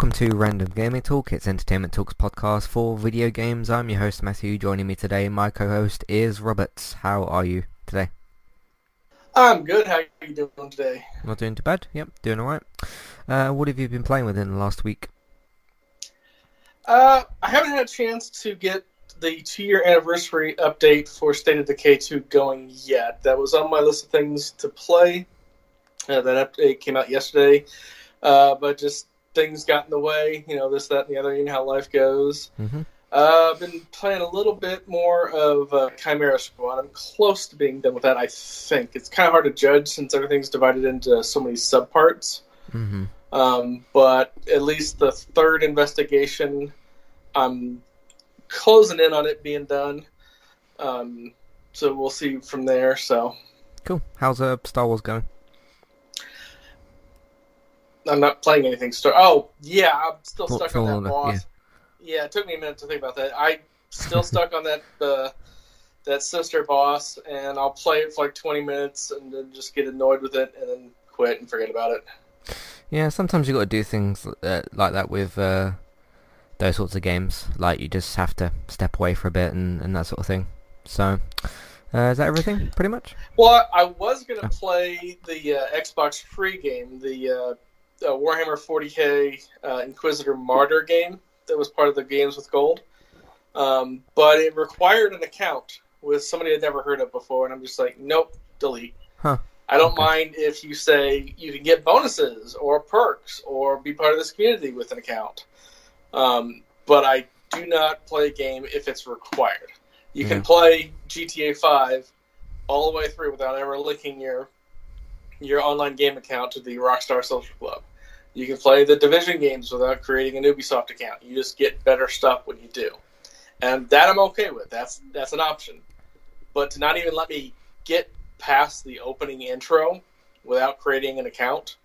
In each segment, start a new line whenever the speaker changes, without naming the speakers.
welcome to Random Gaming Talk. It's Entertainment Talks podcast for video games. I'm your host Matthew. Joining me today, my co-host is Roberts. How are you today?
I'm good. How are you doing today?
Not doing too bad. Yep, doing alright. Uh, what have you been playing within the last week?
Uh, I haven't had a chance to get the two-year anniversary update for State of Decay 2 going yet. That was on my list of things to play. Uh, that update came out yesterday, uh, but just things got in the way. You know, this, that, and the other. You know how life goes.
Mm-hmm.
Uh, I've been playing a little bit more of uh, Chimera Squad. I'm close to being done with that. I think it's kind of hard to judge since everything's divided into so many subparts.
Mm-hmm.
Um, but at least the third investigation, I'm closing in on it being done. Um, so we'll see from there. So
Cool. How's uh, Star Wars going?
I'm not playing anything. Star. Oh yeah, I'm still
Well,
stuck on that
Lorna,
boss. Yeah. it took me a minute to think about that. I still stuck on that uh, that sister boss, and I'll play it for like 20 minutes and then just get annoyed with it and then quit and forget about it.
Yeah, sometimes you got to do things uh, like that with uh, those sorts of games. Like you just have to step away for a bit and, and that sort of thing. So, uh, is that everything? Pretty much.
Well, I was going
Oh.
to play the uh, Xbox free game, the uh, Warhammer 40k uh, Inquisitor Martyr game that was part of the Games with Gold. Um, but it required an account with somebody I'd never heard of before, and I'm just like, nope, delete.
Huh.
I don't
Okay.
mind if you say you can get bonuses or perks or be part of this community with an account. Um, but I do not play a game if it's required. You
Yeah.
can play GTA 5 all the way through without ever linking your your online game account to the Rockstar Social Club. You can play the Division games without creating an Ubisoft account. You just get better stuff when you do, and that I'm okay with. That's that's an option. But to not even let me get past the opening intro without creating an account,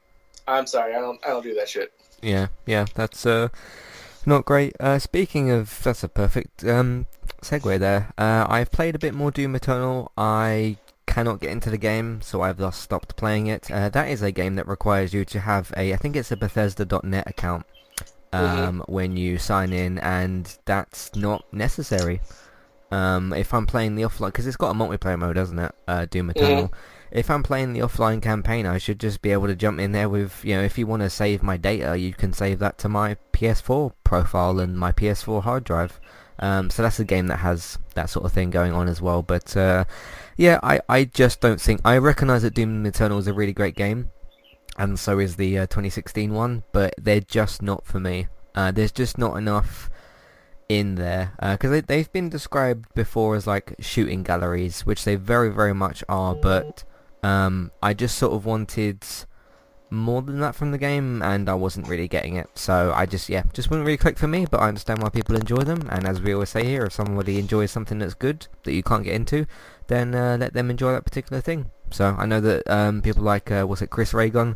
I'm sorry, I don't I don't do that shit.
Yeah, yeah, that's uh, not great. Uh, speaking of, that's a perfect um, segue there. Uh, I've played a bit more Doom Eternal. I cannot get into the game, so I've thus stopped playing it. Uh, that is a game that requires you to have a, I think it's a Bethesda.net account um, when you sign in, and that's not necessary. Um, if I'm playing the offline, because it's got a multiplayer mode, doesn't it? Uh, Doom Eternal. If I'm playing the offline campaign, I should just be able to jump in there with, you know, if you want to save my data, you can save that to my PS4 profile and my PS4 hard drive. Um, so that's a game that has that sort of thing going on as well. But uh, yeah, I, I just don't think I recognise that Doom Eternal is a really great game, and so is the uh, 2016 one. But they're just not for me. Uh, there's just not enough in there because they, they've been described before as like shooting galleries, which they very very much are. But um, I just sort of wanted more than that from the game, and I wasn't really getting it. So I just, yeah, just wouldn't really click for me. But I understand why people enjoy them, and as we always say here, if somebody enjoys something that's good that you can't get into, then uh, let them enjoy that particular thing. So I know that um, people like, uh, was it Chris Ray Gun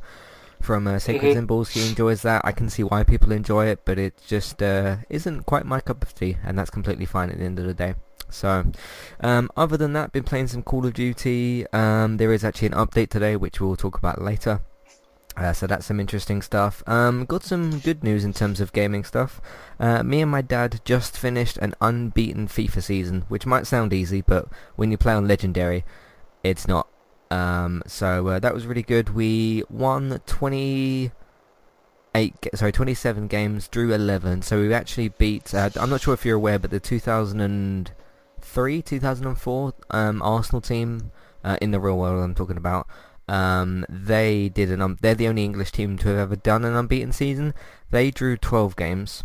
from uh, Sacred
Mhm.
Symbols? He enjoys that. I can see why people enjoy it, but it just uh, isn't quite my cup of tea, and that's completely fine at the end of the day. So, um, other than that, been playing some Call of Duty. Um, there is actually an update today, which we'll talk about later. Uh, so that's some interesting stuff. Um, got some good news in terms of gaming stuff. Uh, me and my dad just finished an unbeaten FIFA season, which might sound easy, but when you play on Legendary, it's not. Um, so uh, that was really good. We won 28, sorry, 27 games, drew 11. So we actually beat. Uh, I'm not sure if you're aware, but the 2003, 2004 um, Arsenal team uh, in the real world, I'm talking about. Um, they did an. Um, they're the only English team to have ever done an unbeaten season. They drew 12 games,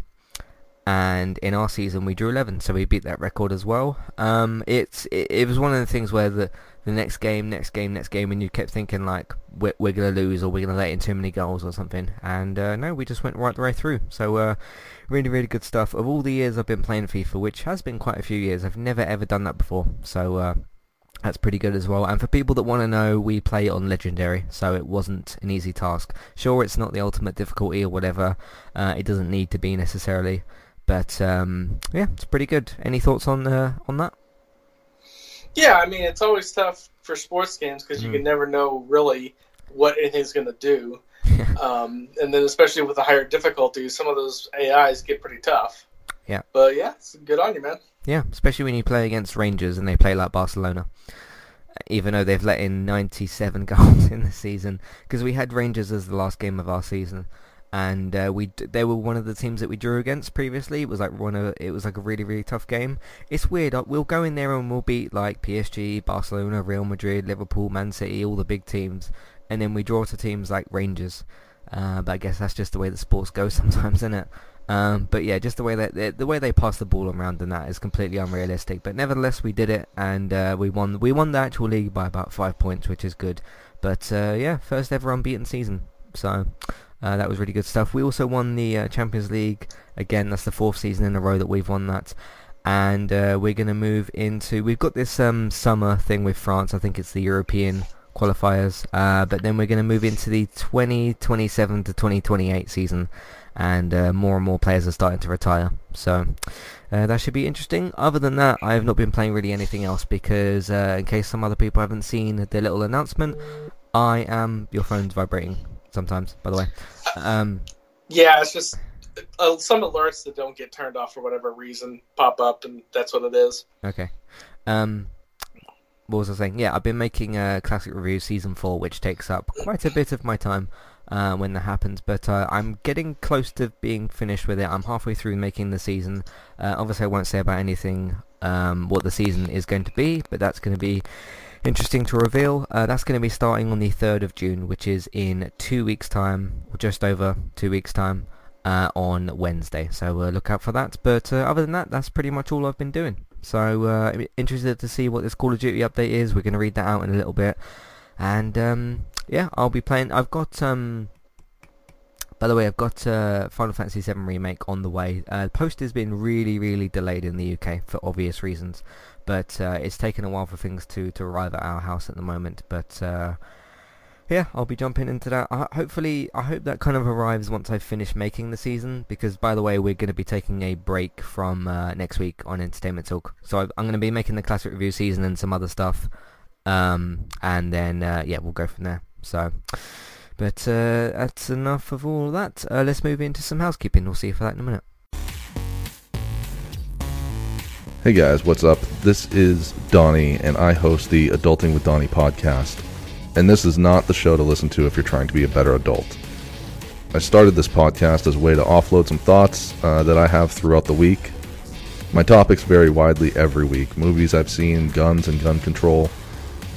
and in our season we drew 11, so we beat that record as well. Um, it's it, it was one of the things where the the next game, next game, next game, and you kept thinking like we're, we're gonna lose or we're gonna let in too many goals or something. And uh, no, we just went right the way through. So uh, really, really good stuff. Of all the years I've been playing FIFA, which has been quite a few years, I've never ever done that before. So uh, that's pretty good as well. And for people that want to know, we play on Legendary, so it wasn't an easy task. Sure, it's not the ultimate difficulty or whatever. Uh, it doesn't need to be necessarily. But um, yeah, it's pretty good. Any thoughts on uh, on that?
Yeah, I mean it's always tough for sports games because you
Mm.
can never know really what anything's going to do. Um, and then especially with the higher difficulties, some of those AIs get pretty tough.
Yeah.
But yeah, it's good on you, man.
Yeah, especially when you play against Rangers and they play like Barcelona. Even though they've let in 97 goals in the season, because we had Rangers as the last game of our season, and uh, we they were one of the teams that we drew against previously. It was like one of it was like a really really tough game. It's weird. uh, We'll go in there and we'll beat like PSG, Barcelona, Real Madrid, Liverpool, Man City, all the big teams, and then we draw to teams like Rangers. Uh, but I guess that's just the way the sports go sometimes, isn't it? Um, but yeah, just the way that the, the way they pass the ball around and that is completely unrealistic. But nevertheless, we did it and uh, we won. We won the actual league by about five points, which is good. But uh, yeah, first ever unbeaten season. So uh, that was really good stuff. We also won the uh, Champions League again. That's the fourth season in a row that we've won that. And uh, we're going to move into. We've got this um, summer thing with France. I think it's the European qualifiers. Uh, but then we're going to move into the 2027 to 2028 season and uh, more and more players are starting to retire. So uh, that should be interesting. Other than that, I have not been playing really anything else because, uh, in case some other people haven't seen the little announcement, I am your phone's vibrating sometimes. By the way, um,
Yeah, it's just uh, some alerts that don't get turned off for whatever reason pop up, and that's what it is.
okay. Um, what was I saying? Yeah, I've been making a classic review season four, which takes up quite a bit of my time. Uh, when that happens, but uh, I'm getting close to being finished with it. I'm halfway through making the season. Uh, obviously, I won't say about anything um, what the season is going to be, but that's going to be interesting to reveal. Uh, that's going to be starting on the 3rd of June, which is in two weeks' time, or just over two weeks' time, uh, on Wednesday. So uh, look out for that. But other than that, that's pretty much all I've been doing. So uh, interested to see what this Call of Duty update is. We're going to read that out in a little bit. And um, yeah, I'll be playing. I've got um. By the way, I've got uh, Final Fantasy VII Remake on the way. Uh, post has been really, really delayed in the UK for obvious reasons, but uh, it's taken a while for things to, to arrive at our house at the moment. But uh, yeah, I'll be jumping into that. I, hopefully, I hope that kind of arrives once I finish making the season. Because by the way, we're going to be taking a break from uh, next week on Entertainment Talk. So I've, I'm going to be making the classic review season and some other stuff. Um, and then uh, yeah, we'll go from there. So, but uh, that's enough of all that. Uh, let's move into some housekeeping. We'll see you for that in a minute.
Hey guys, what's up? This is Donnie, and I host the Adulting with Donnie podcast. And this is not the show to listen to if you're trying to be a better adult. I started this podcast as a way to offload some thoughts uh, that I have throughout the week. My topics vary widely every week movies I've seen, guns and gun control,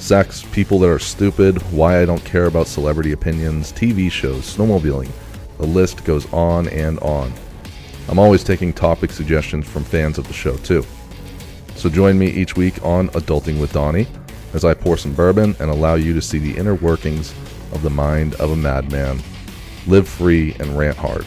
sex, people that are stupid, why I don't care about celebrity opinions, TV shows, snowmobiling. The list goes on and on. I'm always taking topic suggestions from fans of the show, too. So join me each week on Adulting with Donnie as I pour some bourbon and allow you to see the inner workings of the mind of a madman. Live free and rant hard.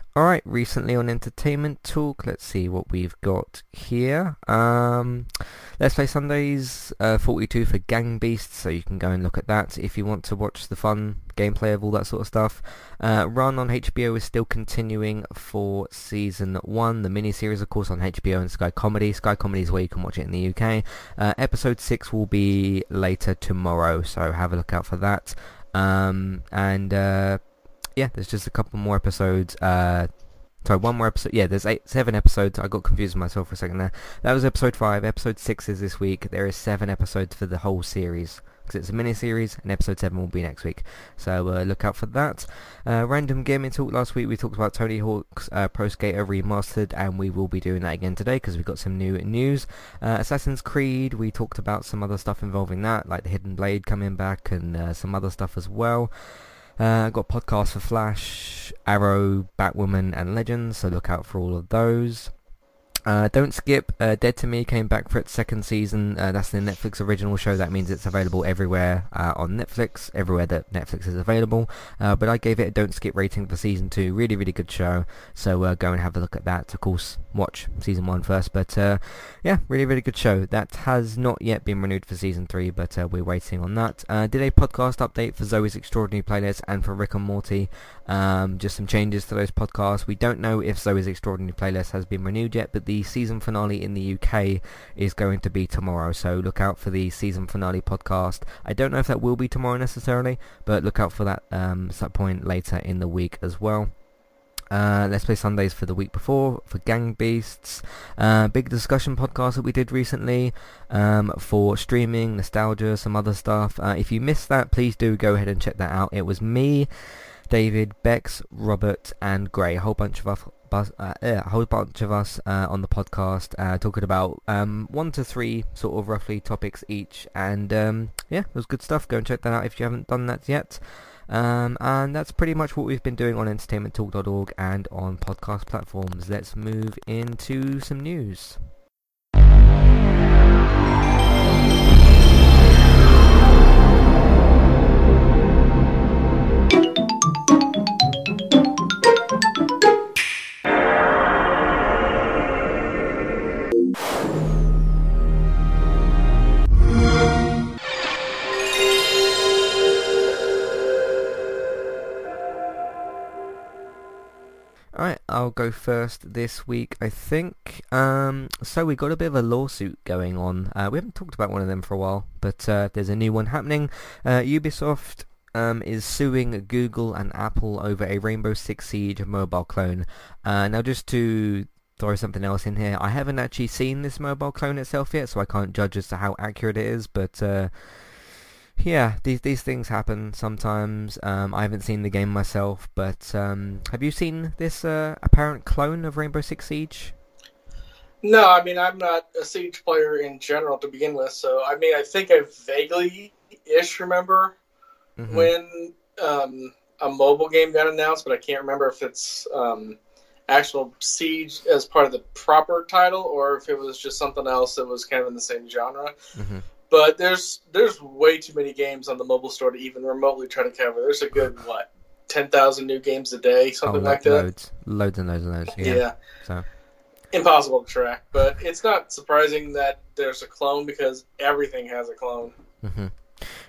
Alright, recently on Entertainment Talk, let's see what we've got here. Um, Let's Play Sundays uh, 42 for Gang Beasts, so you can go and look at that if you want to watch the fun gameplay of all that sort of stuff. Uh, Run on HBO is still continuing for Season 1, the miniseries of course on HBO and Sky Comedy. Sky Comedy is where you can watch it in the UK. Uh, episode 6 will be later tomorrow, so have a look out for that. Um, and uh, yeah, there's just a couple more episodes. Uh, sorry, one more episode. Yeah, there's eight, seven episodes. I got confused myself for a second there. That was episode five. Episode six is this week. There is seven episodes for the whole series because it's a mini series, and episode seven will be next week. So uh, look out for that. Uh, random gaming talk last week. We talked about Tony Hawk's uh, Pro Skater remastered, and we will be doing that again today because we've got some new news. Uh, Assassin's Creed. We talked about some other stuff involving that, like the Hidden Blade coming back, and uh, some other stuff as well. Uh, got podcasts for Flash, Arrow, Batwoman, and Legends, so look out for all of those. Uh, don't skip. Uh, Dead to Me came back for its second season. Uh, that's the Netflix original show. That means it's available everywhere uh, on Netflix, everywhere that Netflix is available. Uh, but I gave it a don't skip rating for season two. Really, really good show. So uh, go and have a look at that. Of course, watch season one first. But yeah, really, really good show. That has not yet been renewed for season three, but we're waiting on that. did a podcast update for Zoe's Extraordinary Playlist and for Rick and Morty. Um, just some changes to those podcasts. We don't know if Zoe's Extraordinary Playlist has been renewed yet, but the season finale in the UK is going to be tomorrow. So look out for the season finale podcast. I don't know if that will be tomorrow necessarily, but look out for that um, point later in the week as well. Uh, Let's Play Sundays for the week before, for Gang Beasts, uh, big discussion podcast that we did recently um, for streaming, nostalgia, some other stuff. Uh, if you missed that, please do go ahead and check that out. It was me, David, Bex, Robert, and Gray. A whole bunch of us, uh, yeah, a whole bunch of us uh, on the podcast uh, talking about um, one to three sort of roughly topics each, and um, yeah, it was good stuff. Go and check that out if you haven't done that yet. Um, and that's pretty much what we've been doing on entertainmenttalk.org and on podcast platforms. Let's move into some news. Alright, I'll go first this week, I think. Um, so we got a bit of a lawsuit going on. Uh, we haven't talked about one of them for a while, but uh, there's a new one happening. Uh, Ubisoft um, is suing Google and Apple over a Rainbow Six Siege mobile clone. Uh, now, just to throw something else in here, I haven't actually seen this mobile clone itself yet, so I can't judge as to how accurate it is, but uh, yeah, these these things happen sometimes. Um, I haven't seen the game myself, but um, have you seen this uh, apparent clone of Rainbow Six Siege?
No, I mean I'm not a Siege player in general to begin with, so I mean I think I vaguely ish remember mm-hmm. when um, a mobile game got announced, but I can't remember if it's um, actual Siege as part of the proper title or if it was just something else that was kind of in the same genre. Mm-hmm. But there's there's way too many games on the mobile store to even remotely try to cover. There's a good what ten thousand new games a day, something oh, like that.
Loads, loads and loads and loads. Yeah. yeah. So
impossible to track, but it's not surprising that there's a clone because everything has a clone.
Mm-hmm.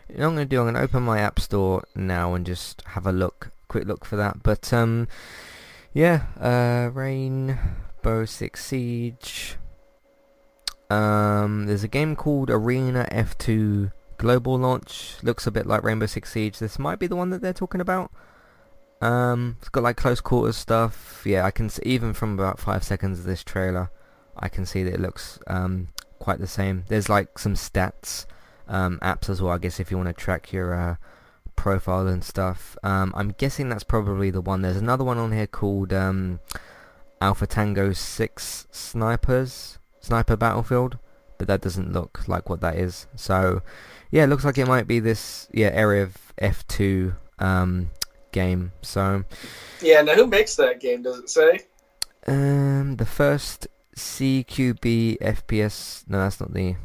You know what I'm going to do? I'm going to open my app store now and just have a look, quick look for that. But um, yeah, uh, Rainbow Six Siege. Um, there's a game called Area F2 Global Launch. Looks a bit like Rainbow Six Siege. This might be the one that they're talking about. Um, it's got like close quarters stuff. Yeah, I can see, even from about five seconds of this trailer, I can see that it looks um, quite the same. There's like some stats um, apps as well. I guess if you want to track your uh, profile and stuff. Um, I'm guessing that's probably the one. There's another one on here called um, Alpha Tango Six Snipers. Sniper Battlefield, but that doesn't look like what that is. So, yeah, it looks like it might be this yeah area of F2 um, game. So,
Yeah. Now, who makes that game? Does it say?
um, the first CQB FPS. No, that's not the.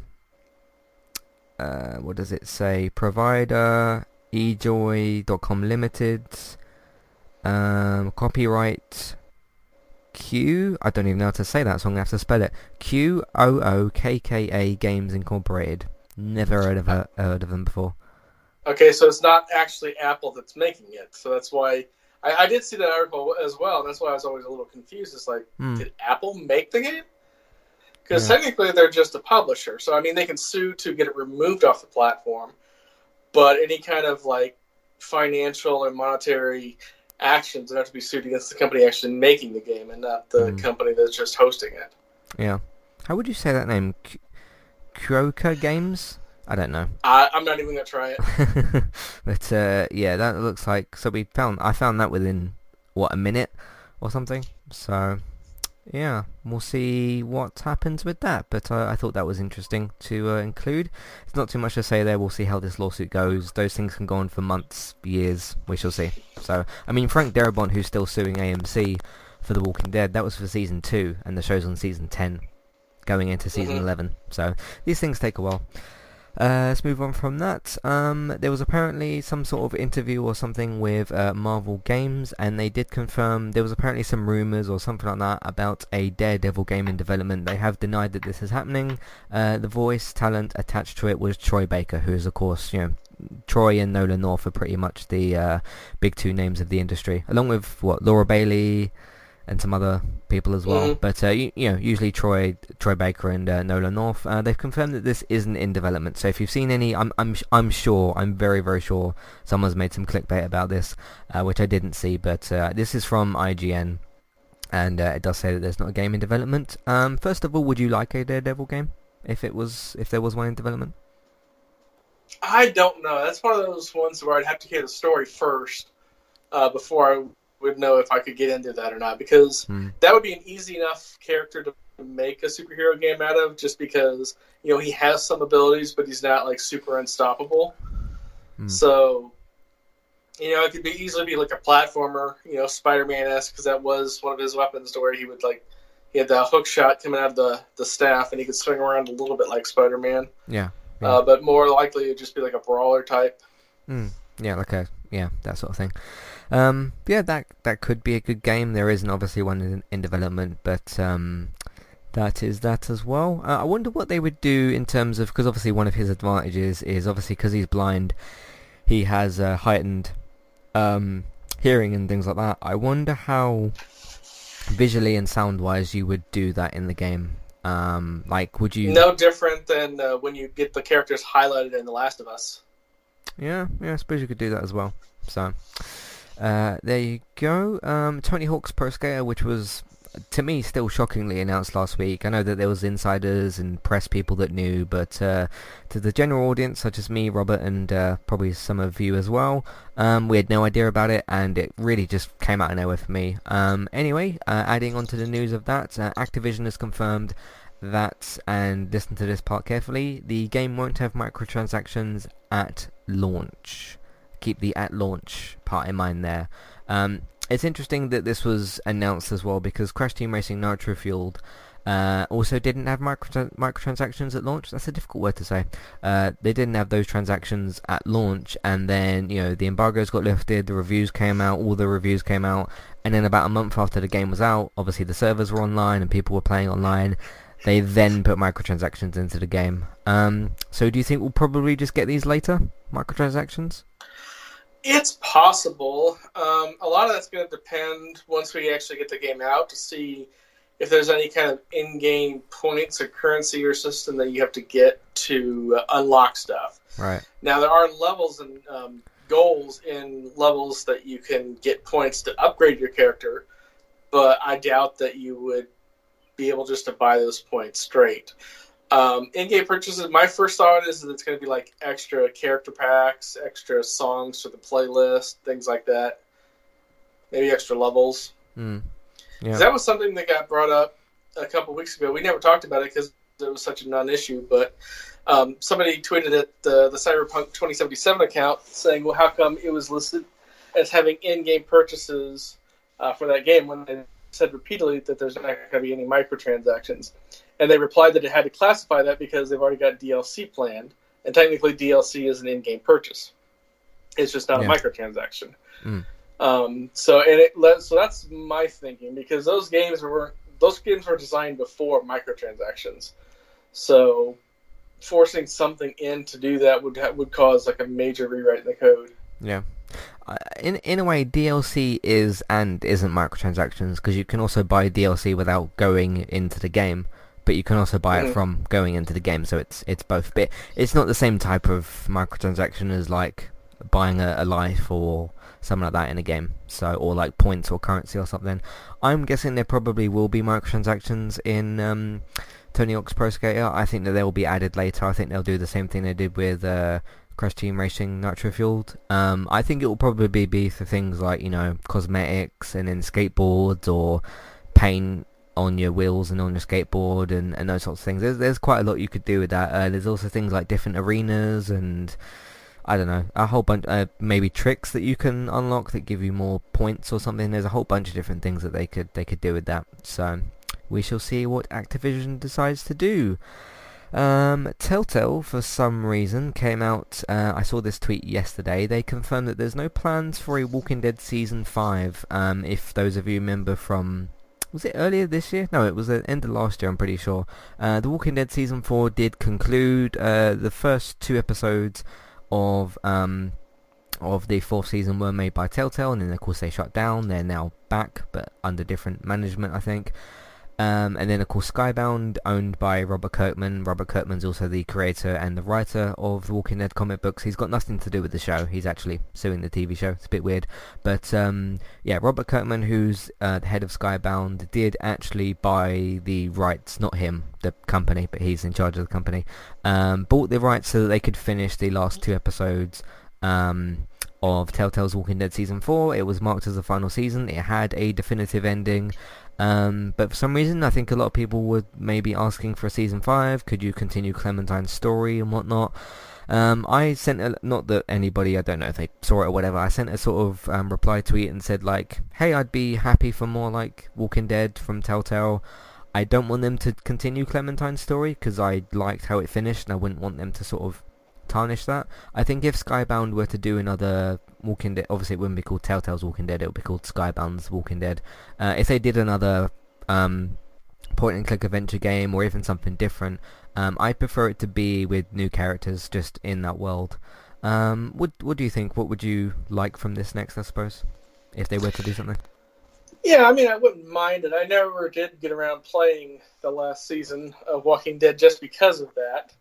Uh, what does it say? Provider eJoy.com Limited. Um, copyright Q. I don't even know how to say that, so I'm gonna have to spell it. Q O O K K A Games Incorporated. Never heard of her, heard of them before.
Okay, so it's not actually Apple that's making it. So that's why I, I did see that article as well. That's why I was always a little confused. It's like,
Hmm.
did Apple make the game? Because
Yeah.
technically they're just a publisher. So I mean, they can sue to get it removed off the platform, but any kind of like financial or monetary actions would have to be sued against the company actually making the game and not the
Hmm.
company that's just hosting it.
Yeah. How would you say that name? Q- Kuroka Games? I don't know.
I, I'm not even gonna try it.
but uh, yeah, that looks like so we found I found that within what a minute or something. So yeah, we'll see what happens with that. But uh, I thought that was interesting to uh, include. It's not too much to say there. We'll see how this lawsuit goes. Those things can go on for months, years. We shall see. So I mean, Frank Darabont, who's still suing AMC for The Walking Dead, that was for season two, and the show's on season ten, going into season
Mhm.
eleven. So these things take a while. Uh, let's move on from that. Um, there was apparently some sort of interview or something with uh, Marvel Games, and they did confirm there was apparently some rumors or something like that about a Daredevil game in development. They have denied that this is happening. Uh, the voice talent attached to it was Troy Baker, who is of course you know Troy and Nolan North are pretty much the uh, big two names of the industry, along with what Laura Bailey and some other people as well.
Mhm.
But uh, you, you know, usually Troy Troy Baker and uh, Nolan North. Uh, they've confirmed that this isn't in development. So if you've seen any, I'm I'm I'm sure, I'm very very sure someone's made some clickbait about this, uh, which I didn't see. But uh, this is from IGN, and uh, it does say that there's not a game in development. Um, first of all, would you like a Daredevil game if it was if there was one in development?
I don't know. That's one of those ones where I'd have to hear the story first uh, before I would know if I could get into that or not. Because
Hmm.
that would be an easy enough character to make a superhero game out of, just because you know he has some abilities, but he's not like super unstoppable.
Hmm.
So, you know, it could be easily be like a platformer, you know, Spider-Man esque, because that was one of his weapons, to where he would like he had that hook shot coming out of the the staff, and he could swing around a little bit like Spider-Man.
Yeah. Yeah.
Uh, but more likely it'd just be like a brawler type.
Mm, yeah, like a yeah that sort of thing. Um, yeah, that that could be a good game. There isn't obviously one in, in development, but um, that is that as well. Uh, I wonder what they would do in terms of because obviously one of his advantages is obviously because he's blind, he has uh, heightened um, hearing and things like that. I wonder how visually and sound wise you would do that in the game. Um, like, would you?
No different than uh, when you get the characters highlighted in The Last of Us.
Yeah, yeah, I suppose you could do that as well. So, uh, there you go. Um, Tony Hawk's Pro Skater, which was to me still shockingly announced last week. I know that there was insiders and press people that knew, but uh, to the general audience, such as me, Robert, and uh, probably some of you as well, um, we had no idea about it, and it really just came out of nowhere for me. Um, anyway, uh, adding on to the news of that, uh, Activision has confirmed that, and listen to this part carefully, the game won't have microtransactions at launch. Keep the at launch part in mind there. Um, it's interesting that this was announced as well because Crash Team Racing Nitro Fueled uh, also didn't have micro- microtransactions at launch. That's a difficult word to say. Uh, they didn't have those transactions at launch, and then you know the embargoes got lifted, the reviews came out, all the reviews came out, and then about a month after the game was out, obviously the servers were online and people were playing online. They then put microtransactions into the game. Um, so do you think we'll probably just get these later, microtransactions?
It's possible. Um, a lot of that's going to depend once we actually get the game out to see if there's any kind of in-game points or currency or system that you have to get to uh, unlock stuff.
Right.
Now there are levels and um, goals in levels that you can get points to upgrade your character, but I doubt that you would be able just to buy those points straight. Um, in-game purchases, my first thought is that it's going to be like extra character packs, extra songs for the playlist, things like that. Maybe extra levels.
Mm. Yeah.
That was something that got brought up a couple weeks ago. We never talked about it because it was such a non-issue. But um, somebody tweeted at the, the Cyberpunk 2077 account saying, "Well, how come it was listed as having in-game purchases uh, for that game when they said repeatedly that there's not going to be any microtransactions. And they replied that it had to classify that because they've already got DLC planned, and technically DLC is an in-game purchase. It's just not
Yeah.
a microtransaction.
Mm.
Um, so and it so that's my thinking because those games were those games were designed before microtransactions. So forcing something in to do that would ha- would cause like a major rewrite in the code.
Yeah. Uh, in in a way, DLC is and isn't microtransactions because you can also buy DLC without going into the game, but you can also buy it
Mhm.
from going into the game. So it's it's both. But it's not the same type of microtransaction as like buying a, a life or something like that in a game. So or like points or currency or something. I'm guessing there probably will be microtransactions in um, Tony Hawk's Pro Skater. I think that they will be added later. I think they'll do the same thing they did with. Uh, Crash Team Racing Nitro Fueled. Um, I think it will probably be for things like you know cosmetics and then skateboards or paint on your wheels and on your skateboard and, and those sorts of things. There's there's quite a lot you could do with that. Uh, there's also things like different arenas and I don't know a whole bunch uh, maybe tricks that you can unlock that give you more points or something. There's a whole bunch of different things that they could they could do with that. So we shall see what Activision decides to do. Um, Telltale, for some reason, came out. Uh, I saw this tweet yesterday. They confirmed that there's no plans for a Walking Dead season five. Um, if those of you remember from, was it earlier this year? No, it was the end of last year. I'm pretty sure. Uh, the Walking Dead season four did conclude. Uh, the first two episodes of um, of the fourth season were made by Telltale, and then of course they shut down. They're now back, but under different management, I think. Um, and then of course Skybound, owned by Robert Kirkman. Robert Kirkman's also the creator and the writer of the Walking Dead comic books. He's got nothing to do with the show. He's actually suing the TV show. It's a bit weird, but um, yeah, Robert Kirkman, who's uh, the head of Skybound, did actually buy the rights. Not him, the company, but he's in charge of the company. Um, bought the rights so that they could finish the last two episodes. Um, of Telltale's Walking Dead season 4. It was marked as the final season. It had a definitive ending. Um, but for some reason, I think a lot of people were maybe asking for a season 5. Could you continue Clementine's story and whatnot? Um, I sent a, not that anybody, I don't know if they saw it or whatever, I sent a sort of um, reply tweet and said like, hey, I'd be happy for more like Walking Dead from Telltale. I don't want them to continue Clementine's story because I liked how it finished and I wouldn't want them to sort of tarnish that. I think if Skybound were to do another Walking Dead, obviously it wouldn't be called Telltale's Walking Dead, it would be called Skybound's Walking Dead. Uh, if they did another um, point and click adventure game or even something different, um, I'd prefer it to be with new characters just in that world. Um, what what do you think? What would you like from this next? I suppose if they were to do something.
Yeah, I mean, I wouldn't mind it. I never did get around playing the last season of Walking Dead just because of that.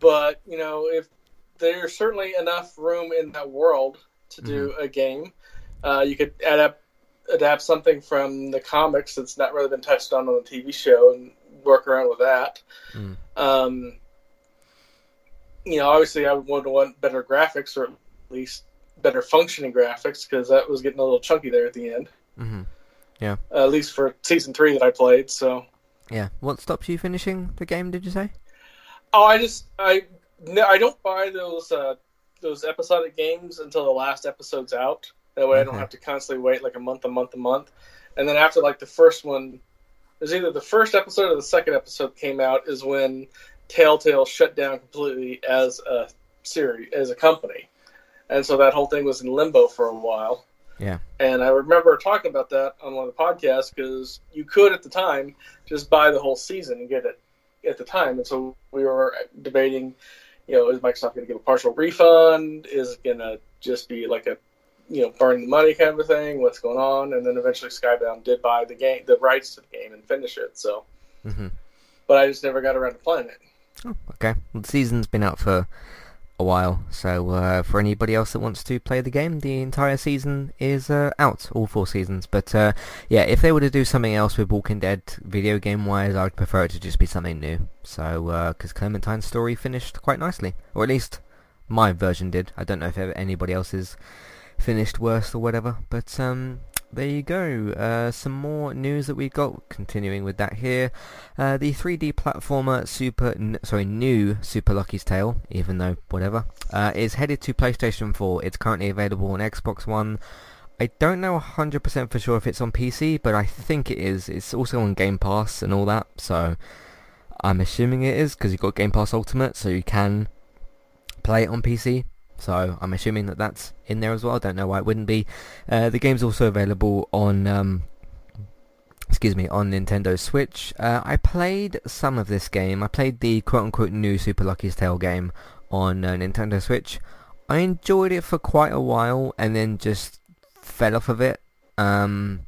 But you know, if there's certainly enough room in that world to do a game, uh, you could adapt adapt something from the comics that's not really been touched on on the TV show and work around with that.
Mm.
Um, you know, obviously, I would want want better graphics or at least better functioning graphics because that was getting a little chunky there at the end.
hmm
Uh, at least for season three that I played. So,
Yeah. What stops you finishing the game? Did you say?
oh, I just I no, I don't buy those uh, those episodic games until the last episode's out. That way, I don't have to constantly wait like a month, a month, a month. And then after like the first one, there's either the first episode or the second episode came out is when Telltale shut down completely as a series as a company, and so that whole thing was in limbo for a while.
Yeah.
And I remember talking about that on one of the podcasts because you could at the time just buy the whole season and get it at the time. And so we were debating, you know, is Microsoft going to give a partial refund? Is it going to just be like a, you know, burn the money kind of a thing? What's going on? And then eventually Skybound did buy the game, the rights to the game, and finish it. So,
hmm
but I just never got around to playing it.
Oh, okay. Well, the season's been out for a while, so uh, for anybody else that wants to play the game, the entire season is uh, out, all four seasons. But uh, yeah, if they were to do something else with Walking Dead, video game wise, I would prefer it to just be something new. So, because Clementine's story finished quite nicely, or at least my version did. I don't know if anybody else's finished worse or whatever. But um, there you go. Uh, some more news that we got. Continuing with that here, uh, the 3D platformer Super, sorry, new Super Lucky's Tale, even though whatever, uh, is headed to PlayStation 4. It's currently available on Xbox One. I don't know 100% for sure if it's on PC, but I think it is. It's also on Game Pass and all that, so I'm assuming it is because you've got Game Pass Ultimate, so you can play it on PC. So I'm assuming that that's in there as well. I don't know why it wouldn't be. Uh, the game's also available on, um, excuse me, on Nintendo Switch. Uh, I played some of this game. I played the quote-unquote new Super Lucky's Tale game on uh, Nintendo Switch. I enjoyed it for quite a while and then just fell off of it. Um,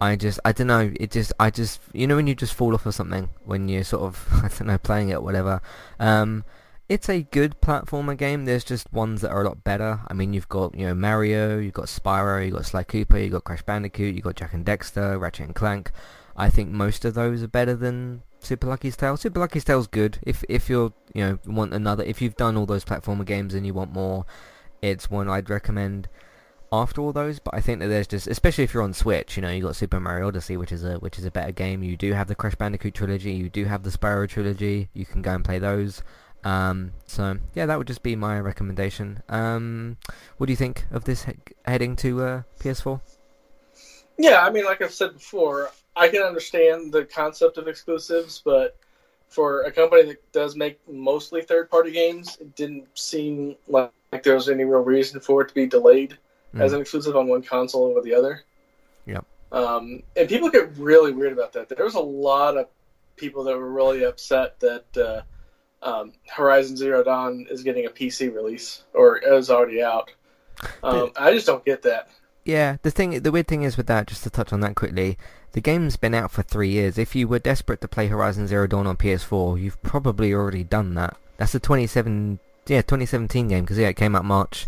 I just, I don't know, it just, I just, you know when you just fall off of something when you're sort of, I don't know, playing it, or whatever. Um, it's a good platformer game. There's just ones that are a lot better. I mean, you've got you know Mario, you've got Spyro, you've got Sly Cooper, you've got Crash Bandicoot, you've got Jak and Daxter, Ratchet and Clank. I think most of those are better than Super Lucky's Tale. Super Lucky's Tale's good. If if you're you know want another, if you've done all those platformer games and you want more, it's one I'd recommend after all those. But I think that there's just, especially if you're on Switch, you know, you got Super Mario Odyssey, which is a which is a better game. You do have the Crash Bandicoot trilogy. You do have the Spyro trilogy. You can go and play those. Um, so yeah, that would just be my recommendation. Um, what do you think of this he- heading to uh, PS4?
Yeah, I mean, like I've said before, I can understand the concept of exclusives, but for a company that does make mostly third-party games, it didn't seem like, like there was any real reason for it to be delayed as an exclusive on one console over the other.
Yep.
Um, and people get really weird about that. There was a lot of people that were really upset that uh, um, Horizon Zero Dawn is getting a PC release or is already out. Um, I just don't get that.
Yeah, the thing, the weird thing is with that, just to touch on that quickly, the game's been out for three years. If you were desperate to play Horizon Zero Dawn on PS4, you've probably already done that. That's a 27, yeah, 2017 game because yeah, it came out March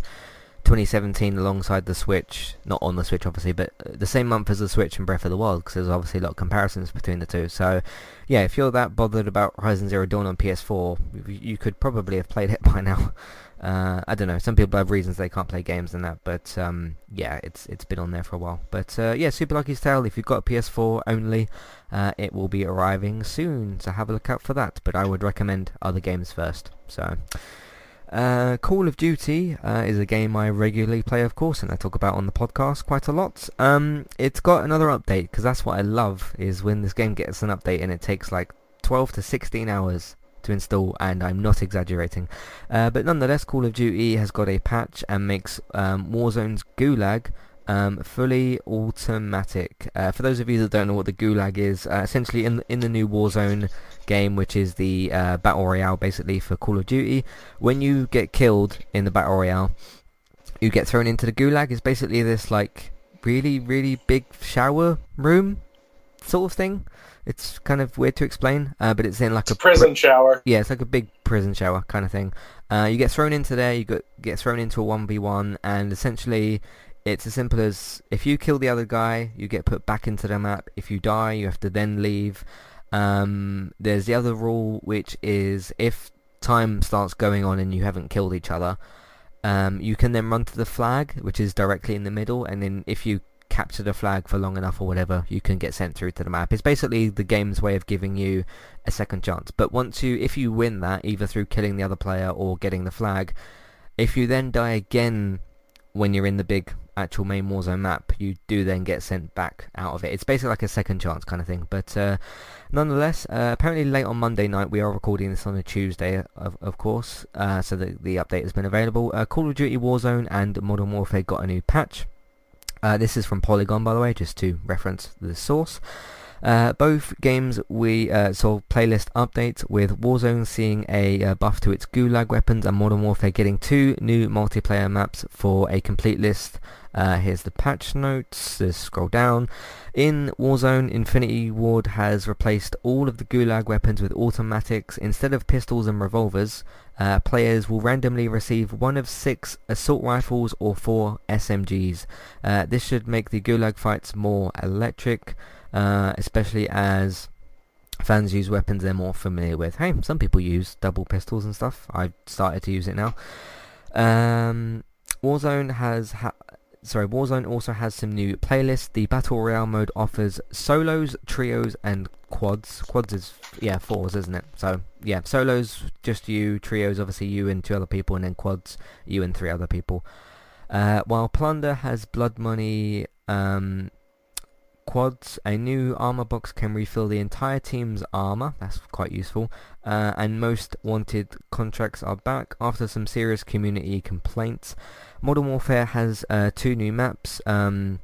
2017 alongside the Switch, not on the Switch obviously, but uh, the same month as the Switch and Breath of the Wild because there's obviously a lot of comparisons between the two. So, yeah, if you're that bothered about Horizon Zero Dawn on PS4, you could probably have played it by now. Uh, I don't know. Some people have reasons they can't play games and that, but um, yeah, it's it's been on there for a while. But uh, yeah, Super Lucky's Tale. If you've got a PS4 only, uh, it will be arriving soon, so have a look out for that. But I would recommend other games first. So. Uh, Call of Duty uh, is a game I regularly play, of course, and I talk about on the podcast quite a lot. Um, it's got another update because that's what I love is when this game gets an update and it takes like 12 to 16 hours to install, and I'm not exaggerating. Uh, but nonetheless, Call of Duty has got a patch and makes um, Warzone's Gulag um, fully automatic. Uh, for those of you that don't know what the Gulag is, uh, essentially in in the new Warzone game, which is the uh, battle royale basically for Call of Duty, when you get killed in the battle royale, you get thrown into the Gulag. It's basically this like really really big shower room sort of thing. It's kind of weird to explain, uh, but it's in like
It's
a
prison shower.
yeah, it's like a big prison shower kind of thing. Uh, you get thrown into there, you get get thrown into a one v one, and essentially it's as simple as if you kill the other guy, you get put back into the map. If you die, you have to then leave. Um, there's the other rule, which is if time starts going on and you haven't killed each other, um, you can then run to the flag, which is directly in the middle, and then if you capture the flag for long enough or whatever, you can get sent through to the map. It's basically the game's way of giving you a second chance. But once you, if you win that, either through killing the other player or getting the flag, if you then die again when you're in the big actual main Warzone map, you do then get sent back out of it. It's basically like a second chance kind of thing. But uh, nonetheless, uh, apparently late on Monday night, we are recording this on a Tuesday, of, of course, uh, so the, the update has been available. Uh, Call of Duty Warzone and Modern Warfare got a new patch. Uh, this is from Polygon, by the way, just to reference the source. Uh, both games we uh, saw playlist updates with Warzone seeing a uh, buff to its Gulag weapons and Modern Warfare getting two new multiplayer maps for a complete list. Uh, here's the patch notes. Scroll down. In Warzone, Infinity Ward has replaced all of the Gulag weapons with automatics. Instead of pistols and revolvers, uh, players will randomly receive one of six assault rifles or four SMGs. Uh, this should make the Gulag fights more electric, uh, especially as fans use weapons they're more familiar with. Hey, some people use double pistols and stuff. I've started to use it now. Um, Warzone has ha- sorry, Warzone also has some new playlists. The Battle Royale mode offers solos, trios, and quads. Quads is, yeah, fours, isn't it? So, yeah, solos, just you, trios, obviously you and two other people, and then quads, you and three other people. Uh, while Plunder has blood money, um, quads, a new armor box can refill the entire team's armor. That's quite useful. Uh, and most wanted contracts are back after some serious community complaints. Modern Warfare has uh, two new maps. Um,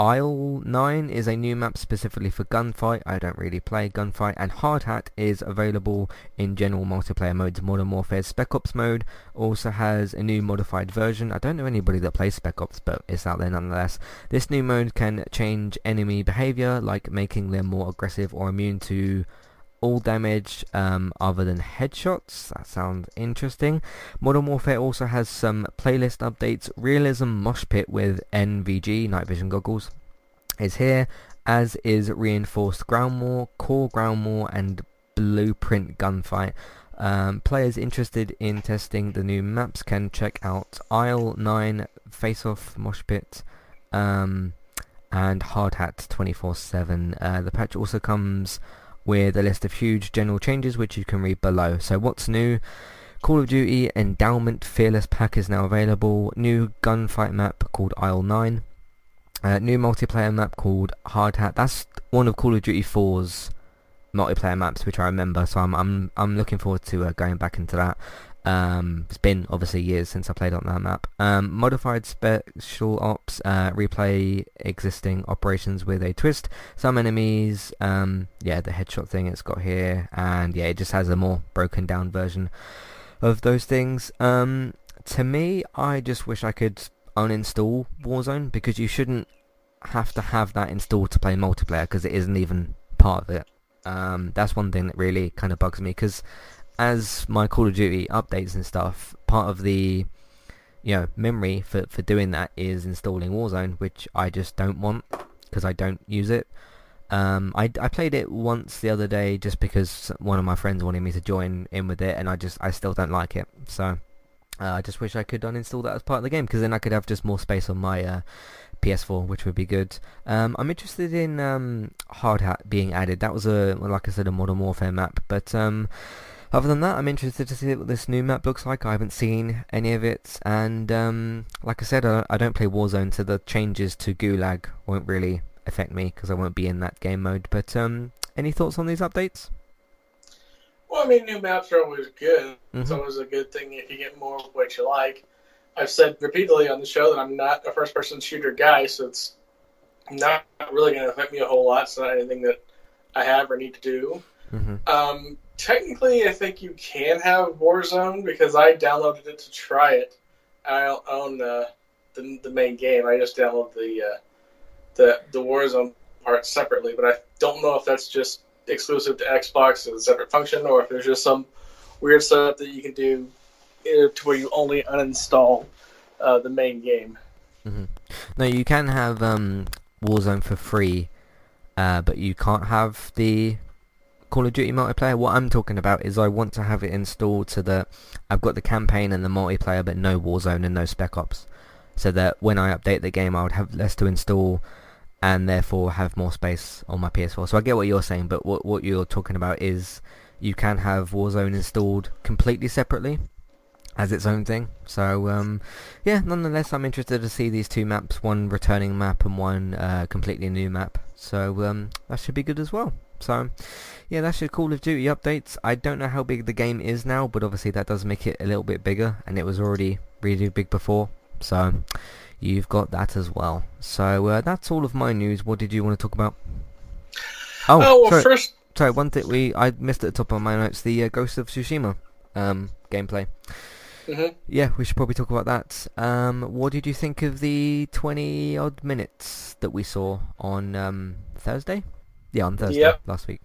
Isle 9 is a new map specifically for gunfight. I don't really play gunfight. And Hard Hat is available in general multiplayer modes. Modern Warfare Spec Ops mode also has a new modified version. I don't know anybody that plays Spec Ops, but it's out there nonetheless. This new mode can change enemy behavior, like making them more aggressive or immune to all damage um, other than headshots. That sounds interesting. Modern Warfare also has some playlist updates. Realism Mosh Pit with NVG, Night Vision Goggles, is here, as is Reinforced Ground War, Core Ground War, and Blueprint Gunfight. Um, players interested in testing the new maps can check out Isle 9, Face Off, Mosh Pit, um, and Hard Hat 24-7. Uh, the patch also comes with a list of huge general changes which you can read below. So what's new? Call of Duty Endowment Fearless Pack is now available. New gunfight map called Isle 9. Uh, new multiplayer map called Hard Hat. That's one of Call of Duty 4's multiplayer maps, which I remember. So I'm I'm I'm looking forward to uh, going back into that. Um, it's been obviously years since I played on that map. Um, modified special ops uh, replay existing operations with a twist. Some enemies, um, yeah, the headshot thing it's got here, and yeah, it just has a more broken down version of those things. Um, to me, I just wish I could uninstall Warzone because you shouldn't have to have that installed to play multiplayer because it isn't even part of it. Um, that's one thing that really kind of bugs me because as my Call of Duty updates and stuff, part of the you know memory for for doing that is installing Warzone, which I just don't want because I don't use it. Um, I, I played it once the other day just because one of my friends wanted me to join in with it, and I just I still don't like it. So uh, I just wish I could uninstall that as part of the game because then I could have just more space on my uh, PS4, which would be good. Um, I'm interested in um, Hard Hat being added. That was a like I said a Modern Warfare map, but um, other than that, I'm interested to see what this new map looks like. I haven't seen any of it, and um, like I said, I, I, don't play Warzone, so the changes to Gulag won't really affect me because I won't be in that game mode. But um, any thoughts on these updates?
Well, I mean, new maps are always good. Mm-hmm. It's always a good thing if you get more of what you like. I've said repeatedly on the show that I'm not a first-person shooter guy, so it's not really going to affect me a whole lot. It's not anything that I have or need to do. Mm-hmm. Um, technically, I think you can have Warzone because I downloaded it to try it. I own the the, the main game. I just downloaded the uh, the the Warzone part separately, but I don't know if that's just exclusive to Xbox as a separate function, or if there's just some weird setup that you can do uh, to where you only uninstall uh, the main game.
Mm-hmm. No, you can have um, Warzone for free, uh, but you can't have the Call of Duty multiplayer. What I'm talking about is I want to have it installed so that I've got the campaign and the multiplayer but no Warzone and no Spec Ops. So that when I update the game I would have less to install and therefore have more space on my PS4. So I get what you're saying, but what what you're talking about is you can have Warzone installed completely separately as its own thing. So um, yeah, nonetheless, I'm interested to see these two maps, one returning map and one uh, completely new map. So um, that should be good as well. So yeah, that's your Call of Duty updates. I don't know how big the game is now, but obviously that does make it a little bit bigger, and it was already really big before. So you've got that as well. So uh, that's all of my news. What did you want to talk about?
Oh, oh well, sorry. first,
sorry, one thing we I missed at the top of my notes the uh, Ghost of Tsushima um, gameplay. Mm-hmm. Yeah, we should probably talk about that. Um, what did you think of the twenty odd minutes that we saw on um, Thursday? Yeah, on Thursday yep. last week.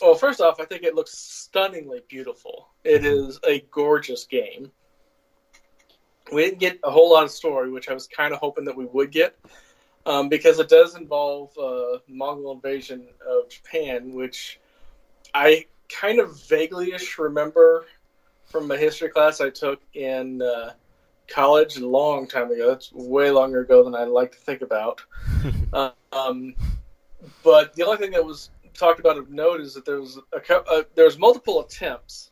Well, first off, I think it looks stunningly beautiful. It mm-hmm. is a gorgeous game. We didn't get a whole lot of story, which I was kind of hoping that we would get, um, because it does involve uh, Mongol invasion of Japan, which I kind of vaguely-ish remember from a history class I took in uh, college a long time ago. That's way longer ago than I like to think about. uh, um, but the only thing that was talked about of note is that there was a cou- uh, there was multiple attempts,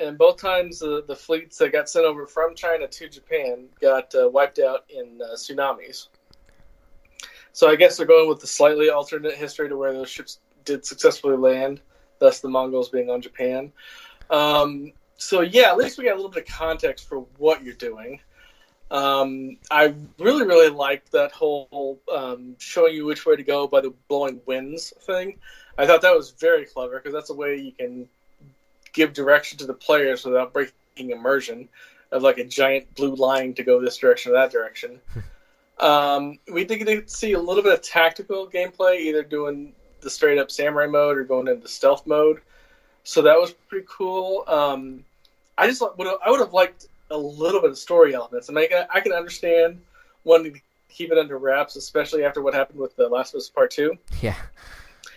and both times the, the fleets that got sent over from China to Japan got uh, wiped out in uh, tsunamis. So I guess they're going with the slightly alternate history to where those ships did successfully land, thus the Mongols being on Japan. Um, so yeah, at least we got a little bit of context for what you're doing. Um, I really, really liked that whole um, showing you which way to go by the blowing winds thing. I thought that was very clever because that's a way you can give direction to the players without breaking immersion of like a giant blue line to go this direction or that direction. um, we did see a little bit of tactical gameplay, either doing the straight up samurai mode or going into stealth mode. So that was pretty cool. Um, I just would I would have liked a little bit of story elements. I mean, I can, I can understand wanting to keep it under wraps, especially after what happened with the Last of Us Part Two.
Yeah.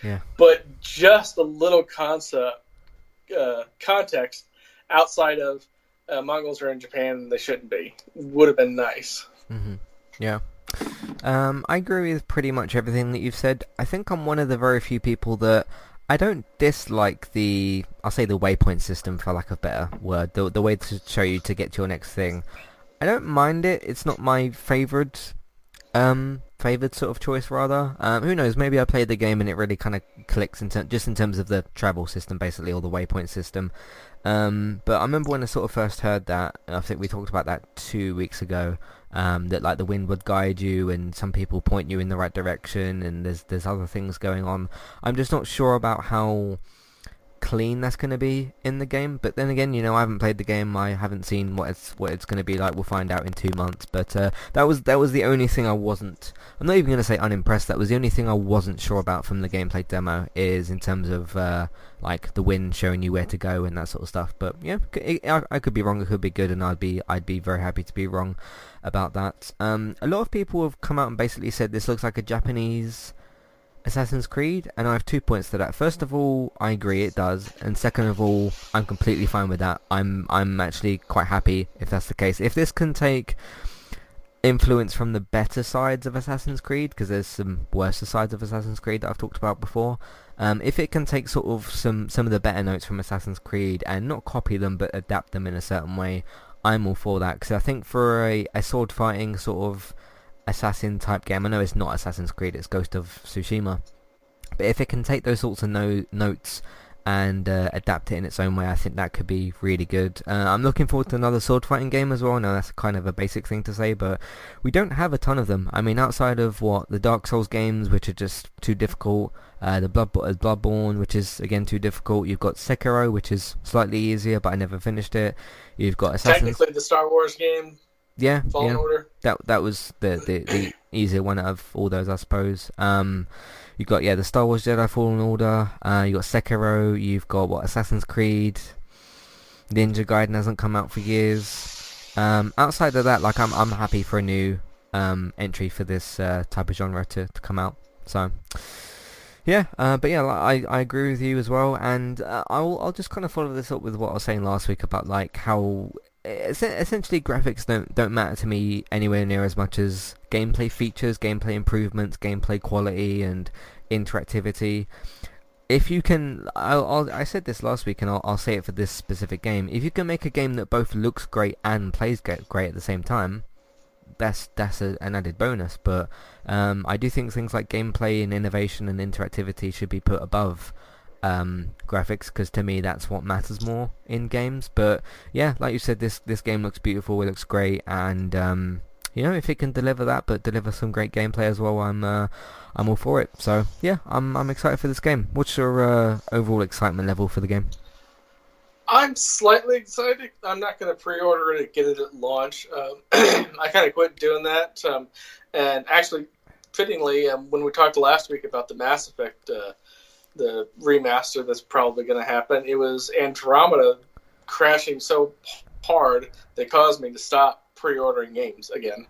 Yeah.
But just a little concept uh, context outside of uh, Mongols are in Japan and they shouldn't be would have been nice.
Mm-hmm. Yeah. Um, I agree with pretty much everything that you've said. I think I'm one of the very few people that I don't dislike the, I'll say the waypoint system for lack of better word, the, the way to show you to get to your next thing. I don't mind it. It's not my favourite, um, favored sort of choice rather. Um, who knows? Maybe I played the game and it really kind of clicks in ter- just in terms of the travel system, basically, or the waypoint system. Um, but I remember when I sort of first heard that. I think we talked about that two weeks ago. Um, that like the wind would guide you, and some people point you in the right direction, and there's there's other things going on. I'm just not sure about how clean that's going to be in the game. But then again, you know, I haven't played the game. I haven't seen what it's what it's going to be like. We'll find out in two months. But uh, that was that was the only thing I wasn't. I'm not even going to say unimpressed. That was the only thing I wasn't sure about from the gameplay demo. Is in terms of uh, like the wind showing you where to go and that sort of stuff. But yeah, it, I, I could be wrong. It could be good, and I'd be I'd be very happy to be wrong about that. Um, a lot of people have come out and basically said this looks like a Japanese Assassin's Creed, and I have two points to that. First of all, I agree it does, and second of all, I'm completely fine with that. I'm I'm actually quite happy if that's the case. If this can take influence from the better sides of Assassin's Creed, because there's some worse sides of Assassin's Creed that I've talked about before. Um, if it can take sort of some some of the better notes from Assassin's Creed and not copy them but adapt them in a certain way, I'm all for that. Because I think for a, a sword fighting sort of assassin type game. I know it's not Assassin's Creed, it's Ghost of Tsushima. But if it can take those sorts of no- notes and uh, adapt it in its own way, I think that could be really good. Uh, I'm looking forward to another sword fighting game as well. Now that's kind of a basic thing to say, but we don't have a ton of them. I mean, outside of what the Dark Souls games, which are just too difficult, uh, the Blood uh, Bloodborne, which is again too difficult. You've got Sekiro, which is slightly easier, but I never finished it. You've got Assassin's.
Technically, the Star Wars game,
Yeah,
Fallen
yeah
Order.
that that was the, the, the easier one out of all those, I suppose. Um, you got yeah the Star Wars Jedi Fallen Order. Uh, you got Sekiro. You've got what Assassin's Creed. Ninja Gaiden hasn't come out for years. Um, outside of that, like I'm I'm happy for a new um, entry for this uh, type of genre to, to come out. So. Yeah, uh, but yeah, like, I I agree with you as well, and uh, I'll I'll just kind of follow this up with what I was saying last week about like how essentially graphics don't don't matter to me anywhere near as much as gameplay features, gameplay improvements, gameplay quality, and interactivity. If you can, I'll, I'll, I said this last week, and I'll, I'll say it for this specific game. If you can make a game that both looks great and plays great at the same time, that's that's a, an added bonus. But um, I do think things like gameplay and innovation and interactivity should be put above um, graphics because to me that's what matters more in games. But yeah, like you said, this this game looks beautiful. It looks great, and um, you know if it can deliver that, but deliver some great gameplay as well, I'm uh, I'm all for it. So yeah, I'm I'm excited for this game. What's your uh, overall excitement level for the game?
I'm slightly excited. I'm not going to pre-order it and get it at launch. Um, I kind of quit doing that. Um, and actually, fittingly, um, when we talked last week about the Mass Effect, uh, the remaster that's probably going to happen, it was Andromeda crashing so hard that caused me to stop pre-ordering games again.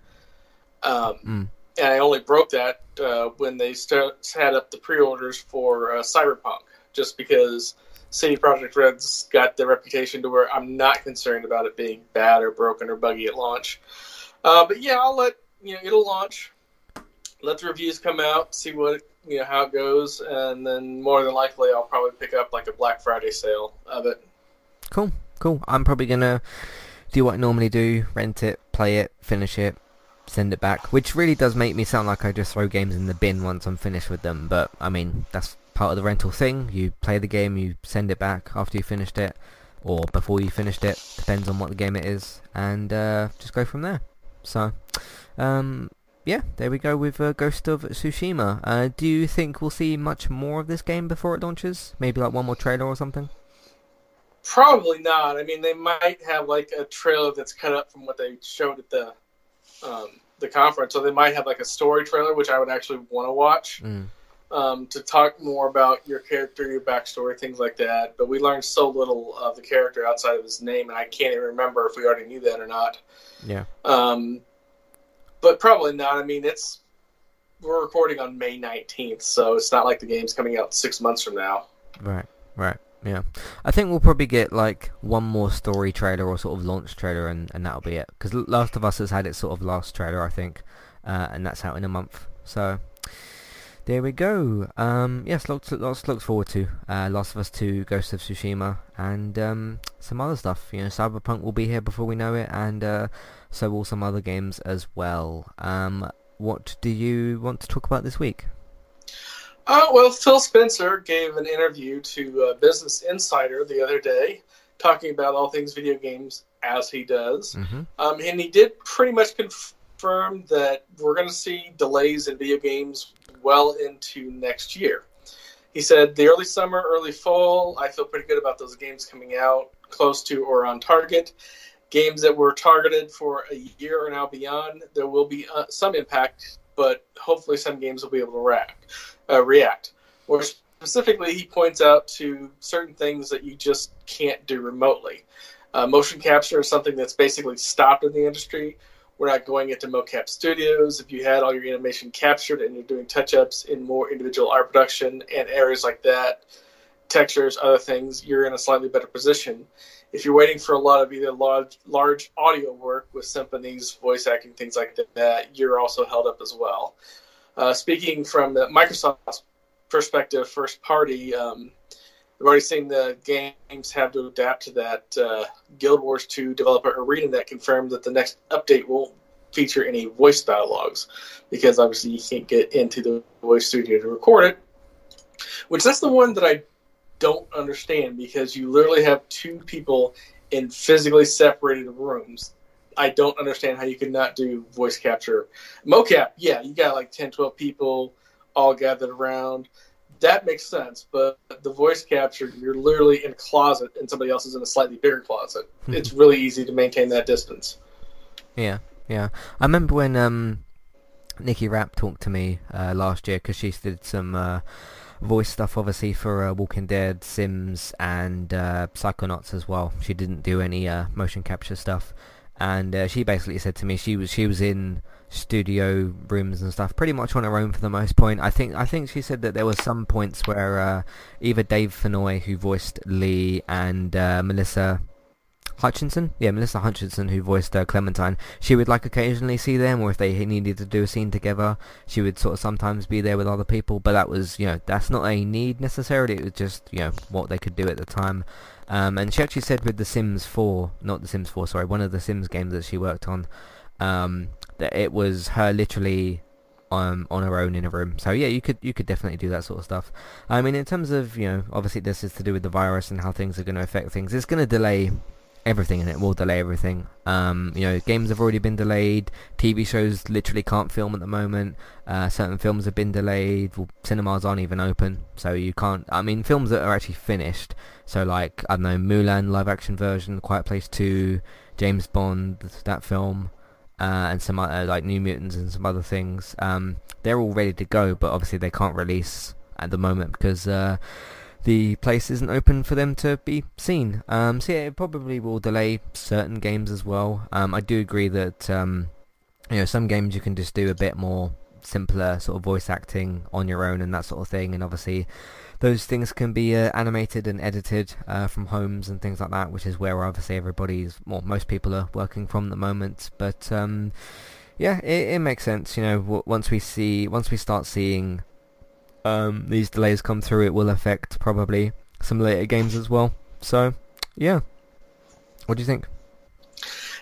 Um,
Mm.
And I only broke that uh, when they st- had up the pre-orders for uh, Cyberpunk, just because CD Projekt Red's got the reputation to where I'm not concerned about it being bad or broken or buggy at launch. Uh, but yeah, I'll let you know it'll launch. Let the reviews come out, see what you know how it goes, and then more than likely I'll probably pick up like a Black Friday sale of it.
Cool, cool. I'm probably gonna do what I normally do: rent it, play it, finish it, send it back. Which really does make me sound like I just throw games in the bin once I'm finished with them. But I mean, that's part of the rental thing. You play the game, you send it back after you finished it, or before you finished it. Depends on what the game it is, and uh, just go from there. So, um, yeah, there we go with uh, Ghost of Tsushima. Uh, do you think we'll see much more of this game before it launches? Maybe like one more trailer or something?
Probably not. I mean, they might have like a trailer that's cut up from what they showed at the um, the conference, so they might have like a story trailer, which I would actually want to watch.
Mm.
Um, to talk more about your character, your backstory, things like that. But we learned so little of the character outside of his name, and I can't even remember if we already knew that or not.
Yeah.
Um, but probably not. I mean, it's we're recording on May nineteenth, so it's not like the game's coming out six months from now.
Right, right, yeah. I think we'll probably get like one more story trailer or sort of launch trailer, and, and that'll be it. Because Last of Us has had its sort of last trailer, I think, uh, and that's out in a month. So there we go. Um, yes, lots, lots to look forward to. Uh, Last of Us 2, Ghost of Tsushima, and um, some other stuff. You know, Cyberpunk will be here before we know it, and uh, so will some other games as well. Um, what do you want to talk about this week?
Uh, well, Phil Spencer gave an interview to uh, Business Insider the other day, talking about all things video games as he does,
Mm-hmm.
um, and he did pretty much that we're going to see delays in video games well into next year. He said the early summer, early fall, I feel pretty good about those games coming out close to or on target. Games that were targeted for a year or now beyond, there will be uh, some impact, but hopefully some games will be able to react. Uh, react. Or specifically, he points out to certain things that you just can't do remotely. Uh, motion capture is something that's basically stopped in the industry. We're not going into mocap studios. If you had all your animation captured and you're doing touch ups in more individual art production and areas like that, textures, other things, you're in a slightly better position. If you're waiting for a lot of either large, large audio work with symphonies, voice acting, things like that, you're also held up as well. Uh, speaking from the Microsoft perspective, first party, um, I've already seen the games have to adapt to that. Uh, Guild Wars 2 developer ArenaNet confirmed that the next update won't feature any voice dialogues because obviously you can't get into the voice studio to record it. Which that's the one that I don't understand because you literally have two people in physically separated rooms. I don't understand how you could not do voice capture. Mocap, yeah, you got like 10, 12 people all gathered around that makes sense. But the voice capture, you're literally in a closet and somebody else is in a slightly bigger closet. it's really easy to maintain that distance.
Yeah, yeah. I remember when um, Nikki Rapp talked to me uh, last year because she did some uh, voice stuff, obviously for uh, Walking Dead, Sims, and uh, Psychonauts as well. She didn't do any uh, motion capture stuff, and uh, she basically said to me she was she was in studio rooms and stuff pretty much on her own for the most point. I think I think she said that there were some points where uh, either Dave Fenoy, who voiced Lee, and uh, Melissa Hutchinson, yeah, Melissa Hutchinson, who voiced uh, Clementine, she would like occasionally see them, or if they needed to do a scene together, she would sort of sometimes be there with other people. But that was, you know, that's not a need necessarily. It was just, you know, what they could do at the time. Um, and she actually said with The Sims 4, not The Sims 4, sorry, one of the Sims games that she worked on, um, that it was her literally um, on her own in a room. So yeah, you could you could definitely do that sort of stuff. I mean, in terms of you know, obviously this is to do with the virus and how things are going to affect things. It's going to delay everything, and it will delay everything. Um, you know, games have already been delayed. TV shows literally can't film at the moment. Uh, certain films have been delayed. Well, cinemas aren't even open, so you can't. I mean, films that are actually finished. So like I don't know, Mulan live action version, Quiet Place Two, James Bond, that film uh, and some other, like New Mutants and some other things. Um, they're all ready to go, but obviously they can't release at the moment because uh, the place isn't open for them to be seen. Um, so yeah, it probably will delay certain games as well. Um, I do agree that um, you know some games you can just do a bit more simpler sort of voice acting on your own and that sort of thing, and obviously those things can be uh, animated and edited uh, from homes and things like that, which is where obviously everybody's, well, most people are working from at the moment. But um, yeah, it, it makes sense. You know, w- once we see, once we start seeing um, these delays come through, it will affect probably some later games as well. So yeah, what do you think?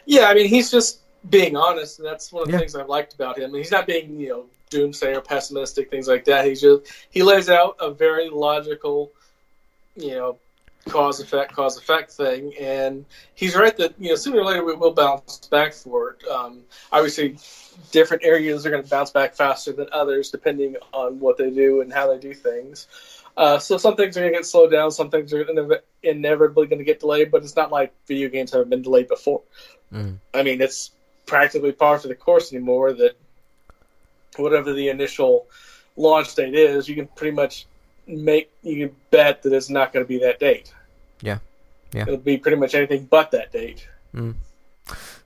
Yeah, I mean, he's just being honest, and that's one of the
Yeah.
things I've liked about him. He's not being, you know, doomsday or pessimistic, things like that. He's just he lays out a very logical, you know, cause effect cause effect thing, and he's right that you know sooner or later we will bounce back for it. Um, obviously, different areas are going to bounce back faster than others depending on what they do and how they do things. Uh, so some things are going to get slowed down, some things are inev- inevitably going to get delayed, but it's not like video games haven't been delayed before.
Mm.
I mean, it's practically par for the course anymore that whatever the initial launch date is, you can pretty much make you can bet that it's not going to be that date.
Yeah. Yeah.
It'll be pretty much anything but that date.
Mm.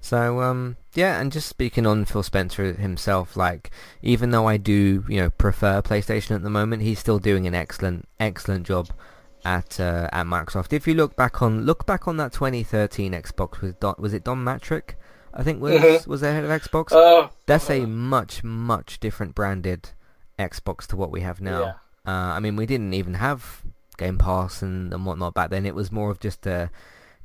So um yeah, and just speaking on Phil Spencer himself, like even though I do you know prefer PlayStation at the moment, he's still doing an excellent excellent job at uh, at Microsoft. If you look back on look back on that 2013 Xbox with Don, was it Don Mattrick? I think was
Mhm.
was the head of Xbox.
Uh,
That's a much much different branded Xbox to what we have now.
Yeah.
Uh, I mean, we didn't even have Game Pass and, and whatnot back then. It was more of just a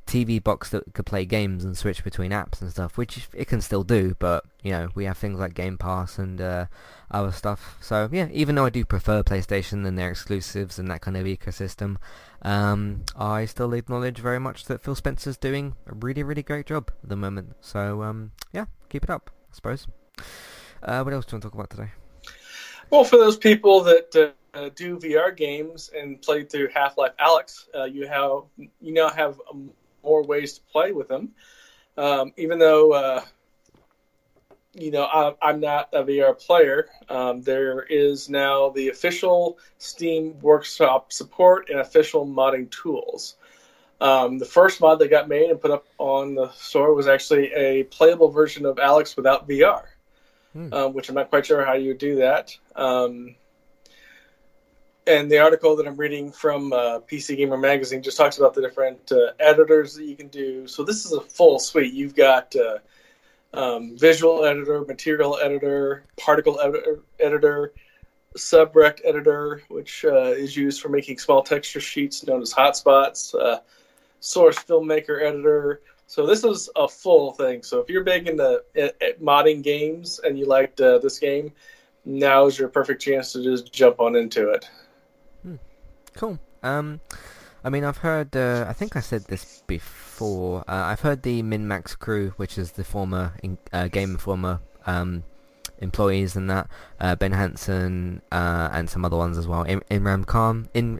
TV box that could play games and switch between apps and stuff, which it can still do. But you know, we have things like Game Pass and uh, other stuff. So yeah, even though I do prefer PlayStation and their exclusives and that kind of ecosystem, um, I still acknowledge very much that Phil Spencer's doing a really, really great job at the moment. So um, yeah, keep it up, I suppose. Uh, what else do you want to talk about today?
Well, for those people that uh, do VR games and play through Half Life Alyx, uh, you have you now have um, more ways to play with them. Um, even though uh, you know I, I'm not a VR player, um, there is now the official Steam Workshop support and official modding tools. Um, the first mod that got made and put up on the store was actually a playable version of Alyx without VR
Hmm.
um, which I'm not quite sure how you would do that. And the article that I'm reading from uh, PC Gamer Magazine just talks about the different uh, editors that you can do. So this is a full suite. You've got uh, um, visual editor, material editor, particle editor, editor subrect editor, which uh, is used for making small texture sheets known as hotspots, uh, source filmmaker editor. So this is a full thing. So if you're big into at modding games and you liked uh, this game, now is your perfect chance to just jump on into it.
Cool. Um, I mean, I've heard. Uh, I think I said this before. Uh, I've heard the MinnMax crew, which is the former in, uh, Game Informer um, employees, and that uh, Ben Hanson uh, and some other ones as well. In, Khan, in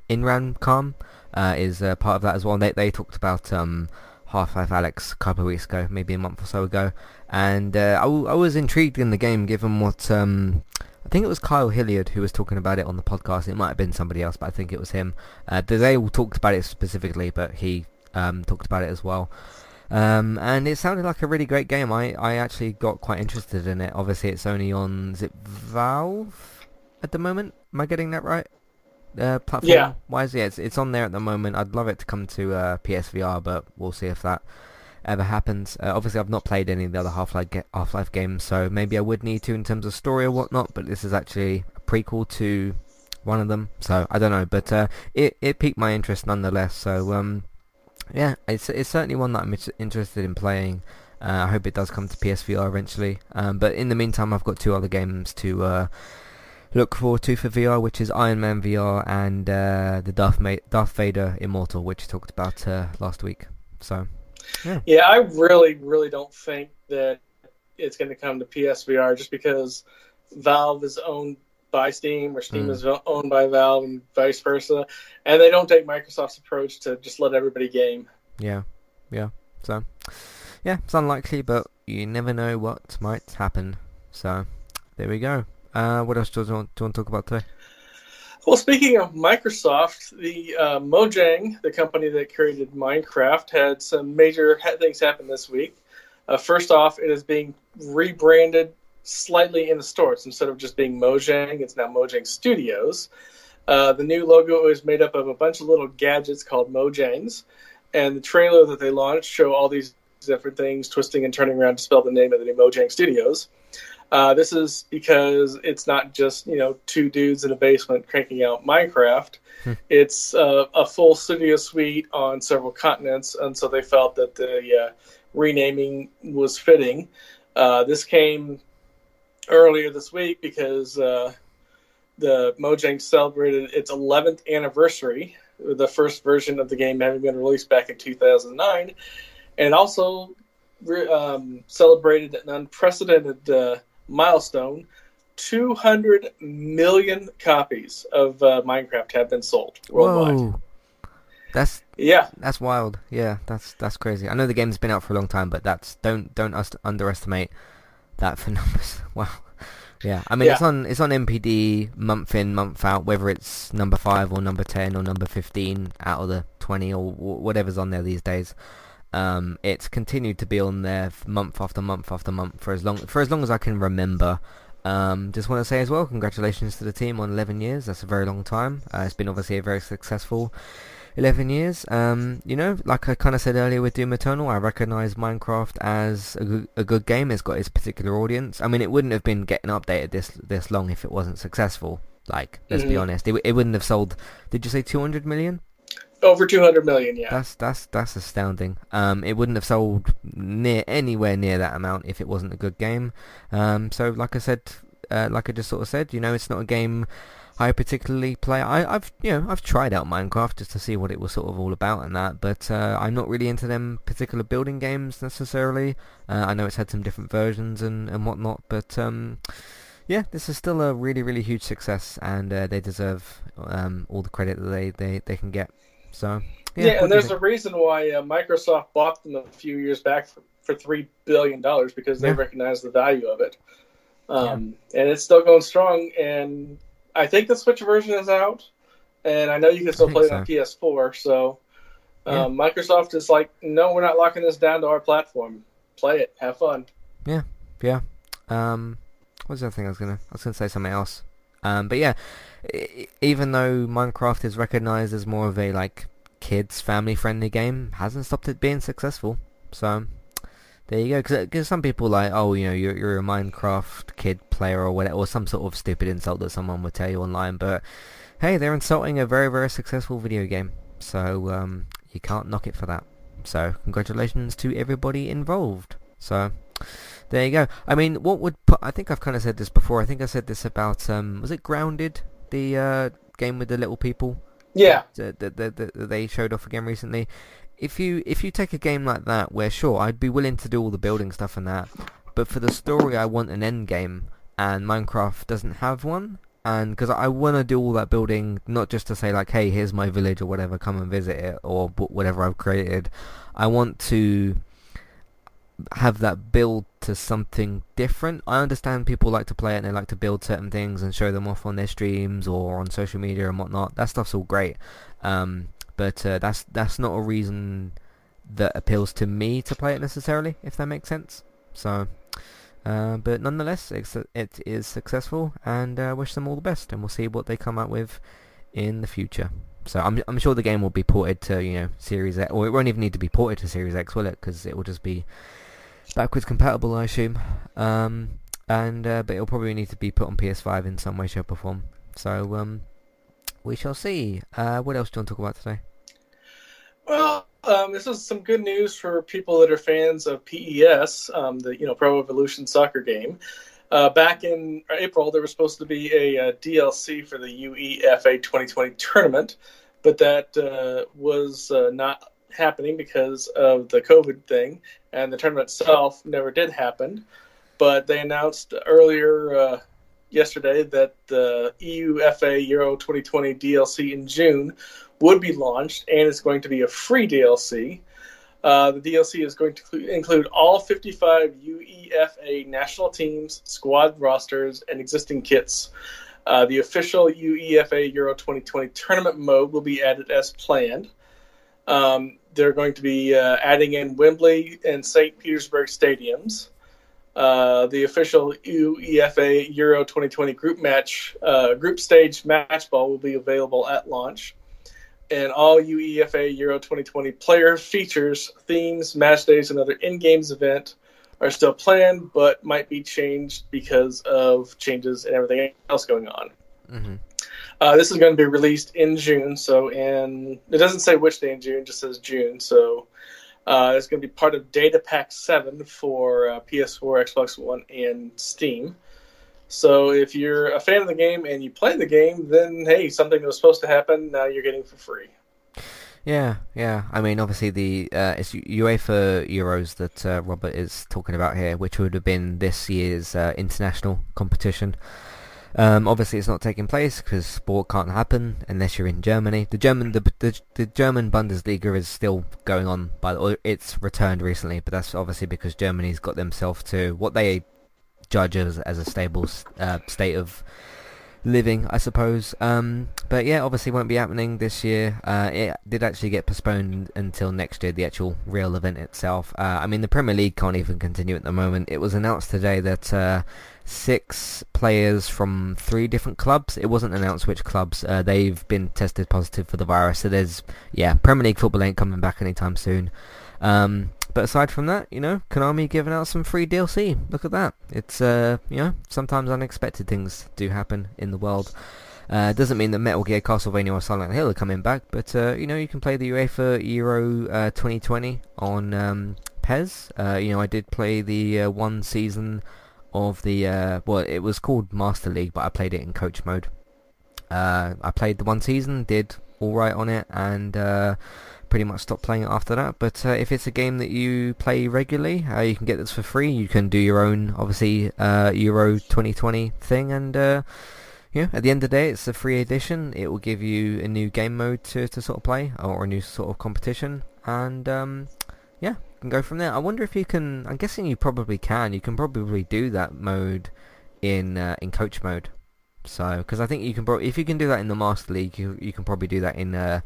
Khan uh, is part of that as well. They they talked about um, Half-Life Alyx a couple of weeks ago, maybe a month or so ago, and I, I was intrigued in the game given what um, I think it was Kyle Hilliard who was talking about it on the podcast. It might have been somebody else, but I think it was him. Uh, they all talked about it specifically, but he um, talked about it as well. Um, and it sounded like a really great game. I, I actually got quite interested in it. Obviously, it's only on is it Valve at the moment. Am I getting that right? Uh, platform
Yeah.
wise, yeah, it's, it's on there at the moment. I'd love it to come to uh, PSVR, but we'll see if that ever happens. Uh, obviously, I've not played any of the other Half-Life ga- Half-Life games, so maybe I would need to in terms of story or whatnot. But this is actually a prequel to one of them, so I don't know. But uh, it it piqued my interest nonetheless. So um, yeah, it's it's certainly one that I'm interested in playing. Uh, I hope it does come to PSVR eventually. Um, but in the meantime, I've got two other games to uh, look forward to for VR, which is Iron Man VR and uh, the Darth, Ma- Darth Vader Immortal, which I talked about uh, last week. So
Yeah, I really, really don't think that it's going to come to PSVR just because Valve is owned by Steam or Steam
Mm.
is owned by Valve and vice versa. And they don't take Microsoft's approach to just let everybody game.
yeah, yeah. So yeah, it's unlikely, but you never know what might happen. So there we go. Uh, what else do you want, do you want to talk about today?
Well, speaking of Microsoft, the uh, Mojang, the company that created Minecraft, had some major things happen this week. Uh, first off, it is being rebranded slightly in the stores. Instead of just being Mojang, it's now Mojang Studios. Uh, the new logo is made up of a bunch of little gadgets called Mojangs, and the trailer that they launched show all these different things twisting and turning around to spell the name of the new Mojang Studios. Uh, this is because it's not just you know two dudes in a basement cranking out Minecraft. It's uh, a full studio suite on several continents, and so they felt that the uh, renaming was fitting. Uh, this came earlier this week because uh, the Mojang celebrated its 11th anniversary, the first version of the game having been released back in 2009, and also re- um, celebrated an unprecedented uh, milestone. 200 million copies of uh, Minecraft have been sold worldwide.
Whoa. That's
Yeah,
that's wild. Yeah, that's that's crazy. I know the game's been out for a long time, but that's don't don't us underestimate that for numbers. Wow. Yeah, I mean
Yeah.
it's on it's on NPD month in month out, whether it's number five or number ten or number fifteen out of the twenty or wh- whatever's on there these days. Um, it's continued to be on there month after month after month for as long for as long as I can remember. Um, just want to say as well, congratulations to the team on 11 years. That's a very long time. Uh, it's been obviously a very successful 11 years. Um, you know, like I kind of said earlier with Doom Eternal, I recognise Minecraft as a good, a good game. It's got its particular audience. I mean, it wouldn't have been getting updated this this long if it wasn't successful. Like, let's be
Mhm.
honest, it, w- it wouldn't have sold. Did you say 200 million?
Over 200 million. Yeah,
That's that's that's astounding. Um, it wouldn't have sold near anywhere near that amount if it wasn't a good game. Um, so like I said, uh, like I just sort of said, you know, it's not a game I particularly play. I, I've you know I've tried out Minecraft just to see what it was sort of all about and that, but uh, I'm not really into them particular building games necessarily. Uh, I know it's had some different versions and and whatnot, but um, yeah, this is still a really really huge success, and uh, they deserve um, all the credit that they, they, they can get. So
yeah,
yeah,
and there's a reason why uh, Microsoft bought them a few years back for, for three billion dollars because they
Yeah.
recognize the value of it, um, and it's still going strong. And I think the Switch version is out, and I know you can still play it on PS4. So
Yeah.
um, Microsoft is like, no, we're not locking this down to our platform. Play it, have fun.
Yeah. Yeah. Um, what was the other thing I was gonna? I was gonna say something else. Um, but yeah, even though Minecraft is recognized as more of a like kids family friendly game, hasn't stopped it being successful. So there you go. Because some people like, oh, you know, you're you're a Minecraft kid player or whatever, or some sort of stupid insult that someone would tell you online. But hey, they're insulting a very very successful video game. So um, you can't knock it for that. So congratulations to everybody involved. So there you go. I mean, what would put? I think I've kind of said this before. I think I said this about um, was it Grounded, the uh, game with the little people
Yeah,
that, that, that, that they showed off again recently. If you if you take a game like that, where sure I'd be willing to do all the building stuff and that, but for the story I want an end game, and Minecraft doesn't have one, and because I want to do all that building, not just to say like, hey, here's my village or whatever, come and visit it or whatever I've created. I want to have that build to something different. I understand people like to play it and they like to build certain things and show them off on their streams or on social media and whatnot. That stuff's all great, um, but uh, that's that's not a reason that appeals to me to play it necessarily, if that makes sense. So, uh, but nonetheless, it's, it is successful, and uh, wish them all the best, and we'll see what they come out with in the future. So I'm I'm sure the game will be ported to you know Series X, or it won't even need to be ported to Series X, will it? Because it will just be backwards compatible, I assume. Um, and uh, but it'll probably need to be put on PS5 in some way, shape, or form. So um, we shall see. Uh, what else do you want to talk about today?
Well, um, this is some good news for people that are fans of PES, um, the you know Pro Evolution Soccer game. Uh, back in April, there was supposed to be a, uh DLC for the UEFA 2020 tournament, but that uh, was uh, not happening because of the COVID thing, and the tournament itself never did happen. But they announced earlier uh, yesterday that the UEFA Euro 2020 DLC in June would be launched, and it's going to be a free DLC. Uh, the DLC is going to include all 55 UEFA national teams, squad rosters, and existing kits. Uh, the official UEFA Euro 2020 tournament mode will be added as planned. Um, they're going to be uh, adding in Wembley and St. Petersburg stadiums. Uh, the official UEFA Euro 2020 group match, uh, group stage match ball will be available at launch. And all UEFA Euro 2020 player features, themes, match days, and other in-games event are still planned, but might be changed because of changes and everything else going on.
hmm
Uh, this is going to be released in June, so in it doesn't say which day in June, it just says June. So uh, it's going to be part of Data Pack Seven for uh, PS4, Xbox One, and Steam. So if you're a fan of the game and you play the game, then hey, something that was supposed to happen now you're getting for free.
Yeah, yeah. I mean, obviously the uh, it's UEFA Euros that uh, Robert is talking about here, which would have been this year's uh, international competition. Um, obviously, it's not taking place because sport can't happen unless you're in Germany. The German the, the the German Bundesliga is still going on, but it's returned recently. But that's obviously because Germany's got themselves to what they judge as as a stable uh, state of living, I suppose. Um, but yeah, obviously won't be happening this year. Uh, it did actually get postponed until next year, the actual real event itself. Uh, I mean, the Premier League can't even continue at the moment. It was announced today that uh, six players from three different clubs, it wasn't announced which clubs, uh, they've been tested positive for the virus. So there's, yeah, Premier League football ain't coming back anytime soon. Um, but aside from that, you know, Konami giving out some free DLC. Look at that. It's, uh, you know, sometimes unexpected things do happen in the world. Uh, doesn't mean that Metal Gear, Castlevania, or Silent Hill are coming back, but uh, you know you can play the UEFA Euro uh, 2020 on um, PES. Uh, you know I did play the uh, one season of the uh, well, it was called Master League, but I played it in coach mode. Uh, I played the one season, did all right on it, and uh, pretty much stopped playing it after that. But uh, if it's a game that you play regularly, uh, you can get this for free. You can do your own, obviously, uh, Euro 2020 thing, and uh, you at the end of the day, it's a free edition. It will give you a new game mode to, to sort of play, or a new sort of competition, and um, yeah, can go from there. I wonder if you can. I'm guessing you probably can. You can probably do that mode in uh, in coach mode. So, because I think you can, if you can do that in the Master League, you you can probably do that in uh,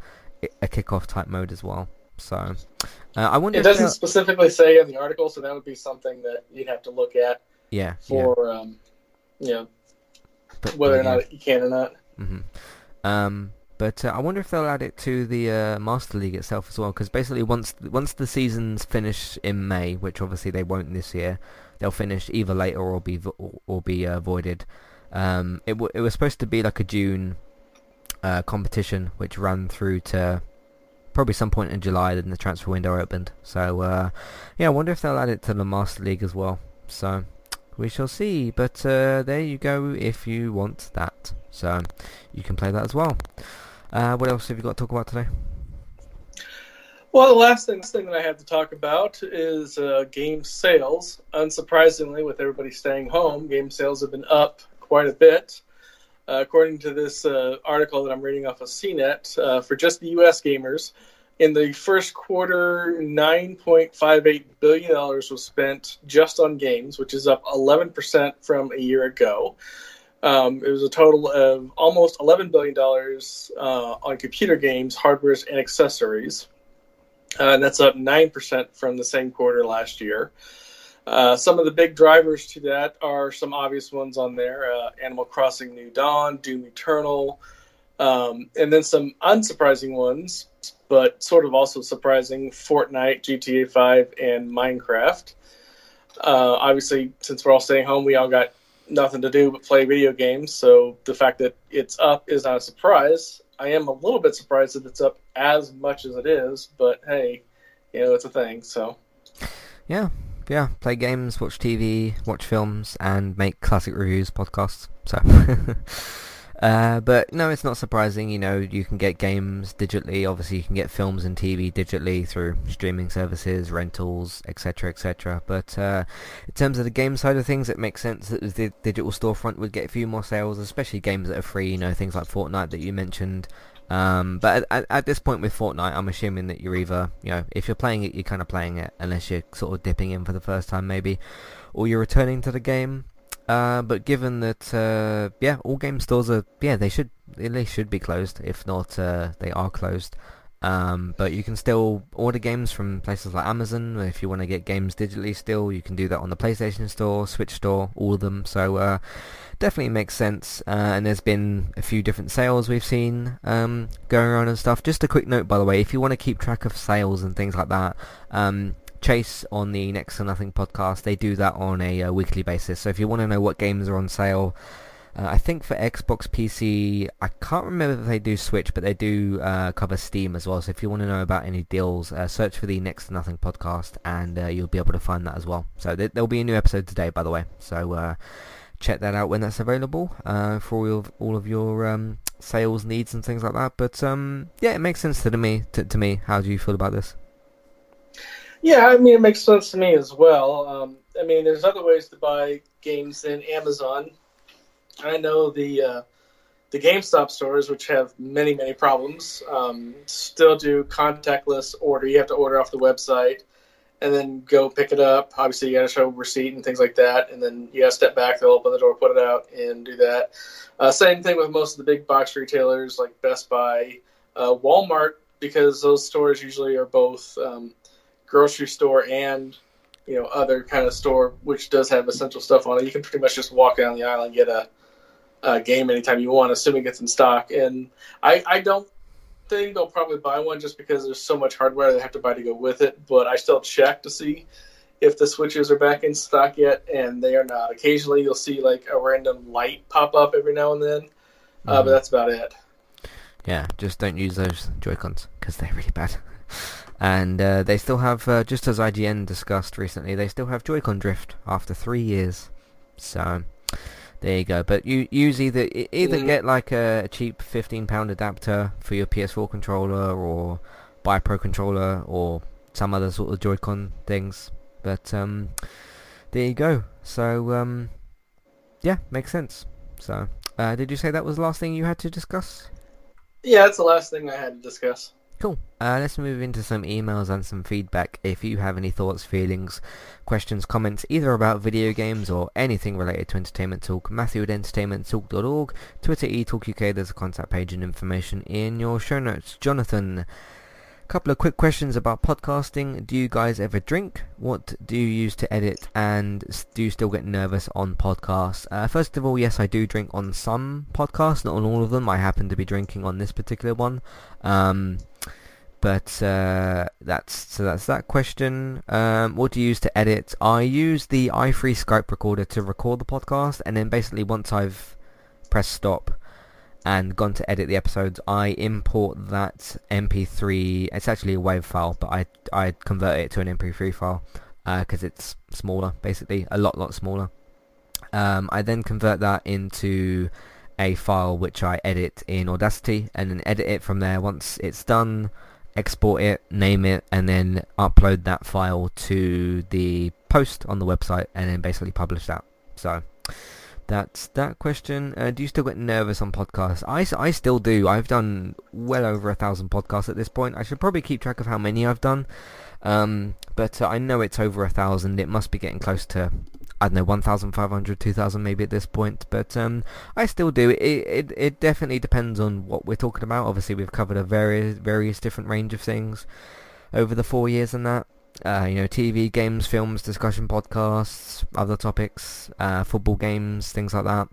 a kickoff type mode as well. So, uh, I wonder.
It doesn't specifically say in the article, so that would be something that you'd have to look at
yeah, yeah.
for, um, you know,
But-
whether or
yeah.
not you can or not.
Mm-hmm. Um, but uh, I wonder if they'll add it to the uh, Master League itself as well, because basically once once the seasons finish in May, which obviously they won't this year, they'll finish either later or be vo- or, be uh, voided. Um, it w- it was supposed to be like a June uh, competition, which ran through to probably some point in July. Then the transfer window opened. So uh, yeah, I wonder if they'll add it to the Master League as well. So we shall see. But uh, there you go if you want that. So you can play that as well. Uh, what else have you got to talk about today?
Well, the last thing, thing that I have to talk about is uh, game sales. Unsurprisingly, with everybody staying home, game sales have been up quite a bit. Uh, according to this uh, article that I'm reading off of CNET, uh, for just the U.S. gamers, in the first quarter, $9.58 billion was spent just on games, which is up 11% from a year ago. Um, it was a total of almost $11 billion uh, on computer games, hardware, and accessories. Uh, and that's up 9% from the same quarter last year. Uh, some of the big drivers to that are some obvious ones on there uh, Animal Crossing New Dawn, Doom Eternal, um, and then some unsurprising ones, but sort of also surprising Fortnite, GTA 5, and Minecraft. Uh, obviously, since we're all staying home, we all got nothing to do but play video games, so the fact that it's up is not a surprise. I am a little bit surprised that it's up as much as it is, but hey, you know, it's a thing, so.
Yeah, yeah. Play games, watch TV, watch films, and make classic reviews podcasts. So, uh, but no, it's not surprising. You know, you can get games digitally. Obviously, you can get films and TV digitally through streaming services, rentals, etc., etc. But uh, in terms of the game side of things, it makes sense that the digital storefront would get a few more sales, especially games that are free. You know, things like Fortnite that you mentioned. Um, but at, at, at this point with Fortnite, I'm assuming that you're either, you know, if you're playing it, you're kind of playing it, unless you're sort of dipping in for the first time maybe, or you're returning to the game. Uh, but given that, uh, yeah, all game stores are, yeah, they should, they should be closed. If not, uh, they are closed. Um, but you can still order games from places like Amazon. If you want to get games digitally still, you can do that on the PlayStation Store, Switch Store, all of them. So uh, definitely makes sense. Uh, and there's been a few different sales we've seen um, going around and stuff. Just a quick note, by the way, if you want to keep track of sales and things like that, um, Chase on the Next to Nothing podcast, they do that on a uh, weekly basis. So if you want to know what games are on sale, uh, I think for Xbox PC, I can't remember if they do Switch, but they do uh, cover Steam as well. So if you want to know about any deals, uh, search for the Next to Nothing podcast, and uh, you'll be able to find that as well. So th- there'll be a new episode today, by the way. So uh, check that out when that's available for all of, all of your um, sales needs and things like that. But um, yeah, it makes sense to me. To, to me, how do you feel about this?
Yeah, I mean, it makes sense to me as well. Um, I mean, there's other ways to buy games than Amazon. I know the uh, the GameStop stores, which have many many problems, um, still do contactless order. You have to order off the website and then go pick it up. Obviously, you got to show receipt and things like that, and then you got to step back. They'll open the door, put it out, and do that. Uh, same thing with most of the big box retailers like Best Buy, uh, Walmart, because those stores usually are both um, grocery store and you know other kind of store, which does have essential stuff on it. You can pretty much just walk down the aisle and get a uh, game anytime you want, assuming it's in stock. And I, I don't think they'll probably buy one just because there's so much hardware they have to buy to go with it. But I still check to see if the switches are back in stock yet, and they are not. Occasionally, you'll see like a random light pop up every now and then, mm-hmm. uh, but that's about it.
Yeah, just don't use those Joy Cons because they're really bad. and uh, they still have, uh, just as IGN discussed recently, they still have Joy-Con drift after three years. So there you go. But you use either either mm. get like a cheap fifteen pound adapter for your PS4 controller, or buy a Pro controller, or some other sort of Joy-Con things. But um, there you go. So um, yeah, makes sense. So uh, did you say that was the last thing you had to discuss?
Yeah, that's the last thing I had to discuss.
Cool. Uh, let's move into some emails and some feedback. If you have any thoughts, feelings, questions, comments, either about video games or anything related to Entertainment Talk, Matthew at entertainmenttalk.org, Twitter eTalkUK, there's a contact page and information in your show notes. Jonathan, couple of quick questions about podcasting. Do you guys ever drink? What do you use to edit? And do you still get nervous on podcasts? Uh, first of all, yes, I do drink on some podcasts, not on all of them. I happen to be drinking on this particular one. Um, but uh, that's so that's that question. Um, what do you use to edit? I use the iFree Skype recorder to record the podcast, and then basically once I've pressed stop and gone to edit the episodes, I import that MP3. It's actually a WAV file, but I I convert it to an MP3 file because uh, it's smaller, basically a lot lot smaller. Um, I then convert that into a file which I edit in Audacity, and then edit it from there. Once it's done export it, name it, and then upload that file to the post on the website, and then basically publish that. So that's that question. Uh, do you still get nervous on podcasts? I, I still do. I've done well over a thousand podcasts at this point. I should probably keep track of how many I've done. Um, but uh, I know it's over a thousand. It must be getting close to I don't know, 1,500, 2,000 maybe at this point, but um, I still do. It, it it definitely depends on what we're talking about. Obviously, we've covered a various various different range of things over the four years and that. Uh, you know, TV, games, films, discussion podcasts, other topics, uh, football games, things like that.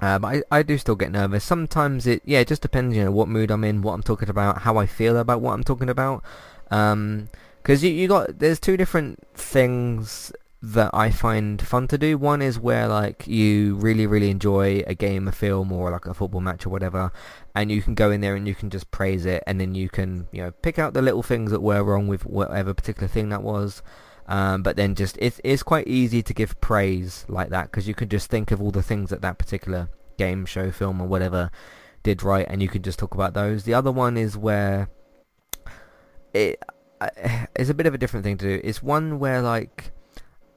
Uh, but I, I do still get nervous. Sometimes it, yeah, it just depends, you know, what mood I'm in, what I'm talking about, how I feel about what I'm talking about. Um, because you, you got, there's two different things that I find fun to do. One is where like you really really enjoy a game, a film, or like a football match or whatever, and you can go in there and you can just praise it, and then you can you know pick out the little things that were wrong with whatever particular thing that was. Um, but then just it's it's quite easy to give praise like that because you can just think of all the things that that particular game, show, film, or whatever did right, and you can just talk about those. The other one is where it is a bit of a different thing to do. It's one where like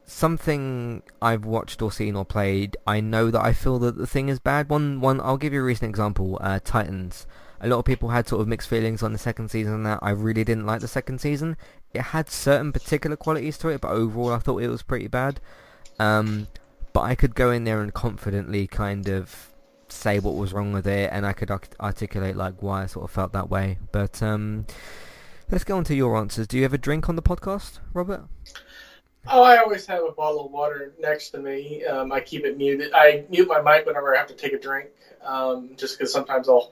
something I've watched or seen or played, I know that I feel that the thing is bad. One, one. I'll give you a recent example. Uh, Titans. A lot of people had sort of mixed feelings on the second season. That I really didn't like the second season. It had certain particular qualities to it, but overall I thought it was pretty bad. Um, but I could go in there and confidently kind of say what was wrong with it, and I could articulate like why I sort of felt that way. But um, let's go on to your answers. Do you ever drink on the podcast, Robert?
Oh, I always have a bottle of water next to me. Um, I keep it muted. I mute my mic whenever I have to take a drink, um, just because sometimes I'll.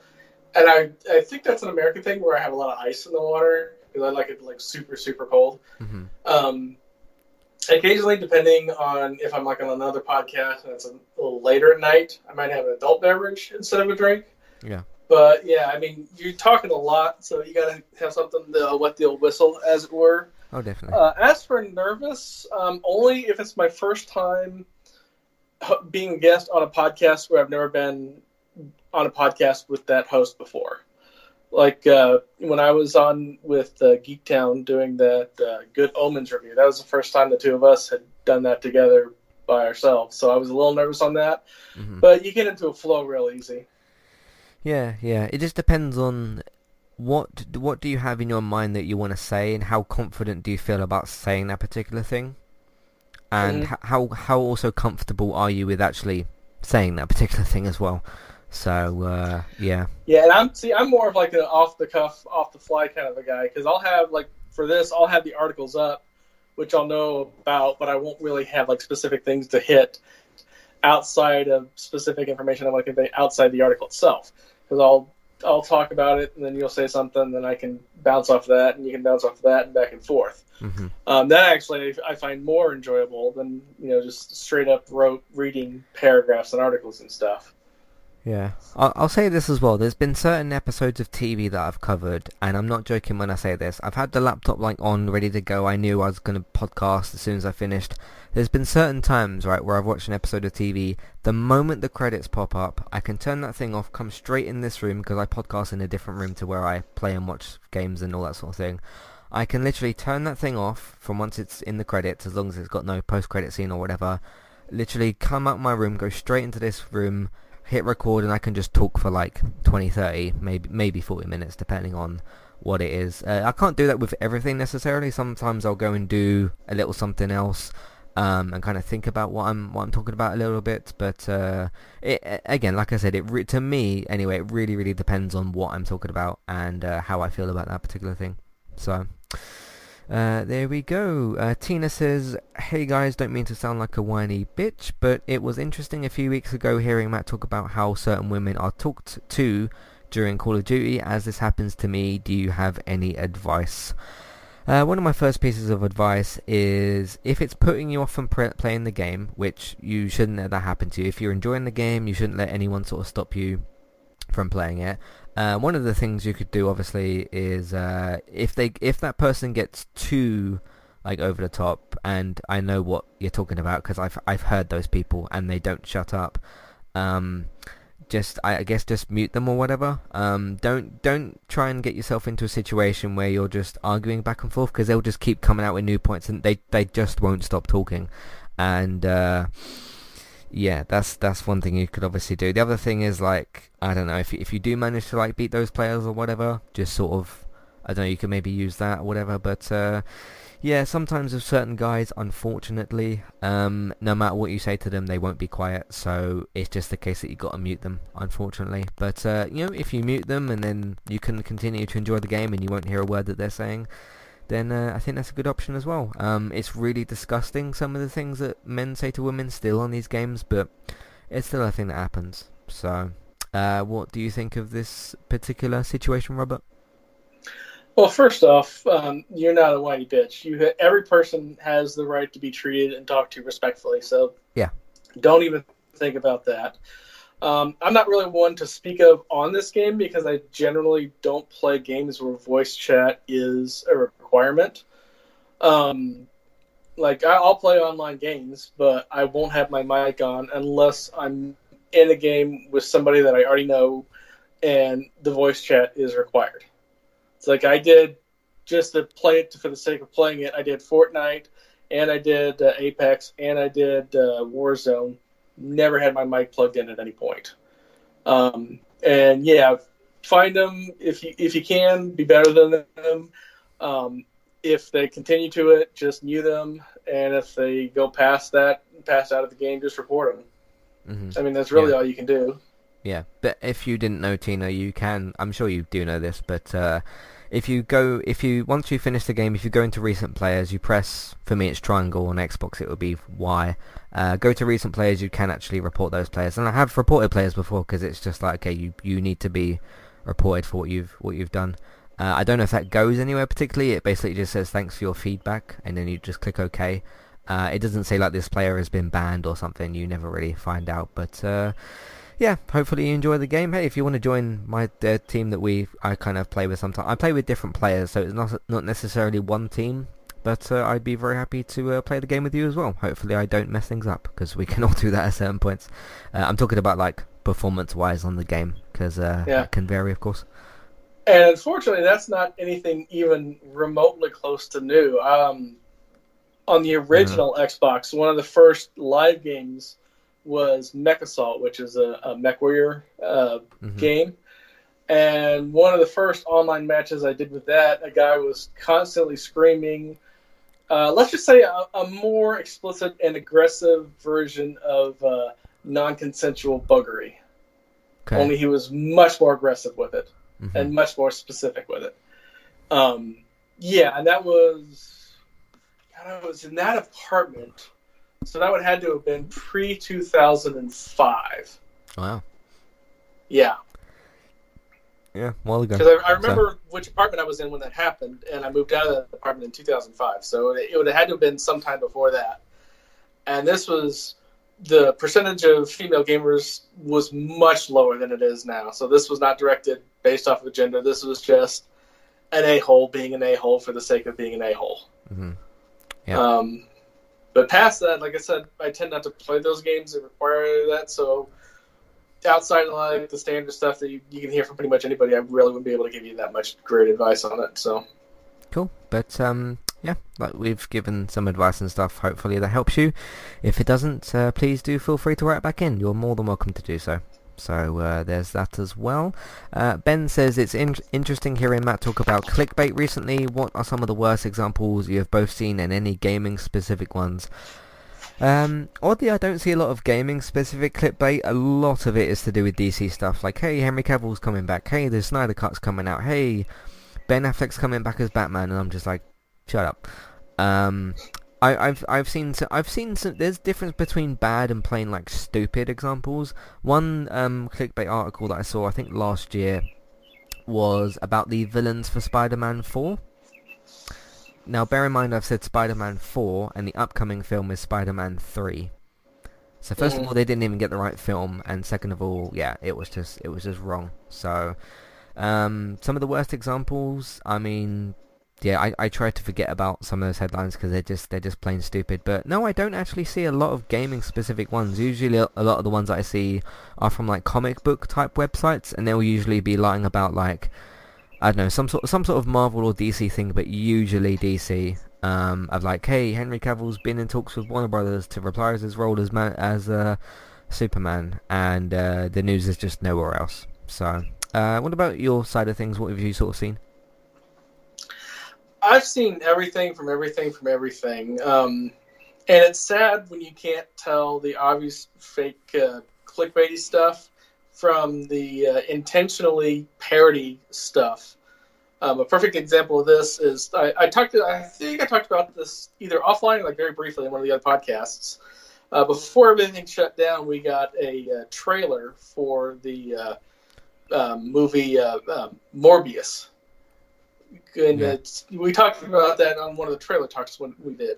And I, I think that's an American thing where I have a lot of ice in the water because I like it like super super cold.
hmm
Um, occasionally, depending on if I'm like on another podcast and it's a little later at night, I might have an adult beverage instead of a drink.
Yeah.
But yeah, I mean, you're talking a lot, so you gotta have something to wet the old whistle, as it were.
Oh, definitely.
Uh, as for nervous, um, only if it's my first time being a guest on a podcast where I've never been on a podcast with that host before. Like uh, when I was on with uh, Geektown doing that uh, Good Omens review, that was the first time the two of us had done that together by ourselves. So I was a little nervous on that,
hmm
but you get into a flow real easy.
Yeah, yeah. It just depends on what what do you have in your mind that you want to say, and how confident do you feel about saying that particular thing, and h- how how also comfortable are you with actually saying that particular thing as well. So uh, yeah,
Yeah, and I'm see, I'm more of like an off the cuff, off the fly kind of a guy because I'll have like for this, I'll have the articles up, which I'll know about, but I won't really have like specific things to hit outside of specific information I want to convey outside the article itself. Because I'll I'll talk about it, and then you'll say something, and then I can bounce off that, and you can bounce off that, and back and forth.
hmm
Um, that actually I find more enjoyable than you know just straight up rote reading paragraphs and articles and stuff.
Yeah, I'll, I'll say this as well. There's been certain episodes of TV that I've covered, and I'm not joking when I say this. I've had the laptop like on, ready to go. I knew I was going to podcast as soon as I finished. There's been certain times, right, where I've watched an episode of TV. The moment the credits pop up, I can turn that thing off, come straight in this room because I podcast in a different room to where I play and watch games and all that sort of thing. I can literally turn that thing off from once it's in the credits, as long as it's got no post-credit scene or whatever. Literally come out my room, go straight into this room, hit record and I can just talk for like 20, 30, maybe maybe 40 minutes depending on what it is. Uh, I can't do that with everything necessarily. Sometimes I'll go and do a little something else um, and kind of think about what I'm what I'm talking about a little bit. But uh, it, again, like I said, it re- to me anyway, it really really depends on what I'm talking about and uh, how I feel about that particular thing. So. Uh, there we go. Uh, Tina says, Hey guys, don't mean to sound like a whiny bitch, but it was interesting a few weeks ago hearing Matt talk about how certain women are talked to during Call of Duty. As this happens to me, do you have any advice? Uh, one of my first pieces of advice is if it's putting you off from pre- playing the game, which you shouldn't let that happen to you. If you're enjoying the game, you shouldn't let anyone sort of stop you from playing it. Uh, one of the things you could do, obviously, is uh, if they if that person gets too like over the top, and I know what you're talking about because I've I've heard those people and they don't shut up. Um, just I, I guess just mute them or whatever. Um, don't don't try and get yourself into a situation where you're just arguing back and forth because they'll just keep coming out with new points and they they just won't stop talking. And uh, yeah, that's that's one thing you could obviously do. The other thing is like I don't know if you, if you do manage to like beat those players or whatever, just sort of I don't know you can maybe use that or whatever. But uh, yeah, sometimes with certain guys, unfortunately, um, no matter what you say to them, they won't be quiet. So it's just the case that you got to mute them, unfortunately. But uh, you know, if you mute them and then you can continue to enjoy the game and you won't hear a word that they're saying, then uh, I think that's a good option as well. Um, it's really disgusting some of the things that men say to women still on these games, but it's still a thing that happens. So, uh, what do you think of this particular situation, Robert?
Well, first off, um, you're not a whiny bitch. You ha- every person has the right to be treated and talked to respectfully. So
Yeah.
don't even think about that. Um, I'm not really one to speak of on this game because I generally don't play games where voice chat is a requirement. Um, like I- I'll play online games, but I won't have my mic on unless I'm in a game with somebody that I already know, and the voice chat is required. It's like I did just to play it for the sake of playing it. I did Fortnite, and I did uh, Apex, and I did uh, Warzone. Never had my mic plugged in at any point. Um, and yeah, find them if you if you can. Be better than them. Um, if they continue to it, just mute them, and if they go past that, pass out of the game, just report them.
hmm
I mean, that's really
Yeah.
all you can do.
Yeah, but if you didn't know Tina, you can. I'm sure you do know this, but uh, if you go, if you once you finish the game, if you go into recent players, you press. For me, it's triangle on Xbox. It would be Y. Uh, go to recent players. You can actually report those players, and I have reported players before because it's just like okay, you you need to be reported for what you've what you've done. Uh, I don't know if that goes anywhere particularly. It basically just says thanks for your feedback, and then you just click OK. Uh, it doesn't say like this player has been banned or something. You never really find out, but uh, yeah, hopefully you enjoy the game. Hey, if you want to join my uh, team that we I kind of play with sometimes, I play with different players, so it's not not necessarily one team. But uh, I'd be very happy to uh, play the game with you as well. Hopefully I don't mess things up because we can all do that at certain points. Uh, I'm talking about like performance-wise on the game because uh,
Yeah.
that can vary, of course.
And unfortunately, that's not anything even remotely close to new. Um, on the original Xbox, one of the first live games was MechAssault, which is a, a MechWarrior uh,
Mhm.
game. And one of the first online matches I did with that, a guy was constantly screaming. Uh, let's just say a, a more explicit and aggressive version of uh, non-consensual buggery.
Okay.
Only he was much more aggressive with it
Mhm.
and much more specific with it. Um, yeah, and that was, God, I was in that apartment, so that would had to have been pre two thousand and five.
Wow.
Yeah,
Yeah, while ago.
because I, I
So-
remember which apartment I was in when that happened, and I moved out of that apartment in two thousand five. So it, it would have had to have been sometime before that. And this was the percentage of female gamers was much lower than it is now. So this was not directed based off of gender. This was just an a hole being an a hole for the sake of being an a hole.
Mhm. Yeah.
Um, but past that, like I said, I tend not to play those games that require that. So outside of like the standard stuff that you, you can hear from pretty much anybody, I really wouldn't be able to give you that much great advice on it. So
Cool. But um, yeah, like we've given some advice and stuff. Hopefully that helps you. If it doesn't, uh, please do feel free to write back in. You're more than welcome to do so. So uh, there's that as well. Uh, ben says it's in- interesting hearing Matt talk about clickbait recently. What are some of the worst examples you have both seen and any gaming specific ones? Um, oddly, I don't see a lot of gaming specific clickbait. A lot of it is to do with DC stuff, like hey, Henry Cavill's coming back. Hey, the Snyder Cut's coming out. Hey, Ben Affleck's coming back as Batman, and I'm just like, shut up. Um, I, I've I've seen so, I've seen some, there's difference between bad and plain like stupid examples. One um clickbait article that I saw I think last year was about the villains for Spider-Man 4. Now bear in mind I've said Spider-Man 4 and the upcoming film is Spider-Man 3. So 1st of
Mhm.
all they didn't even get the right film and second of all yeah it was just it was just wrong. So um, some of the worst examples, I mean, yeah, I, I try to forget about some of those headlines because they're just they're just plain stupid. But no, I don't actually see a lot of gaming specific ones. Usually, a lot of the ones I see are from like comic book type websites, and they'll usually be lying about like I don't know some sort some sort of Marvel or DC thing, but usually DC. Um, of like, hey, Henry Cavill's been in talks with Warner Brothers to reprise his role as man, as uh, Superman, and uh, the news is just nowhere else. So, uh, what about your side of things? What have you sort of seen?
I've seen everything from everything from everything. Um, and it's sad when you can't tell the obvious fake uh, clickbaity stuff from the uh, intentionally parody stuff. Um, a perfect example of this is I, I talked. I think I talked about this either offline like very briefly in one of the other podcasts. Uh, before everything shut down, we got a uh, trailer for the uh, um, movie uh, Morbius, and
Yeah.
we talked about that on one of the trailer talks when we did.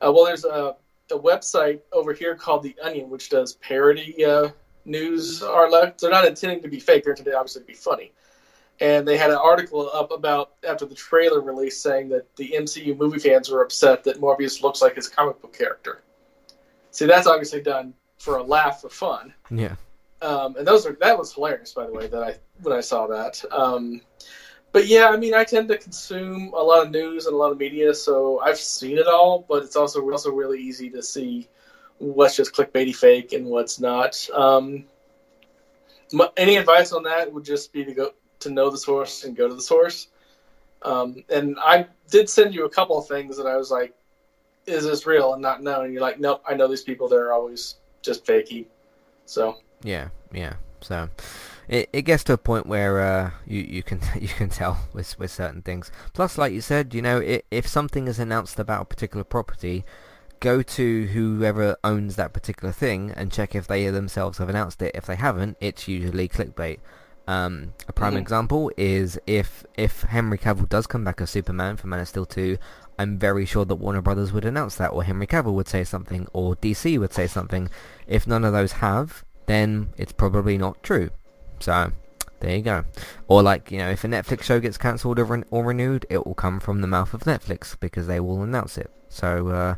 Uh, well, there's a, a website over here called The Onion, which does parody uh, news outlets. They're not intending to be fake; they're intended obviously to be funny. And they had an article up about after the trailer release saying that the MCU movie fans were upset that Morbius looks like his comic book character. See, that's obviously done for a laugh for fun.
Yeah.
Um, and those are that was hilarious, by the way, that I when I saw that. Um, but yeah, I mean, I tend to consume a lot of news and a lot of media, so I've seen it all. But it's also also really easy to see what's just clickbaity fake and what's not. Um, my, any advice on that would just be to go to know the source and go to the source. Um, and I did send you a couple of things that I was like, "Is this real?" and not know. And you're like, "Nope, I know these people. They're always just fakey." So
Yeah, yeah. So it it gets to a point where uh, you you can you can tell with with certain things. Plus, like you said, you know, it, if something is announced about a particular property, go to whoever owns that particular thing and check if they themselves have announced it. If they haven't, it's usually clickbait. Um, a prime
Mhm.
example is if if Henry Cavill does come back as Superman for Man of Steel 2, I'm very sure that Warner Brothers would announce that, or Henry Cavill would say something, or DC would say something. If none of those have, then it's probably not true. So there you go. Or like you know, if a Netflix show gets cancelled or, ren- or renewed, it will come from the mouth of Netflix because they will announce it. So uh,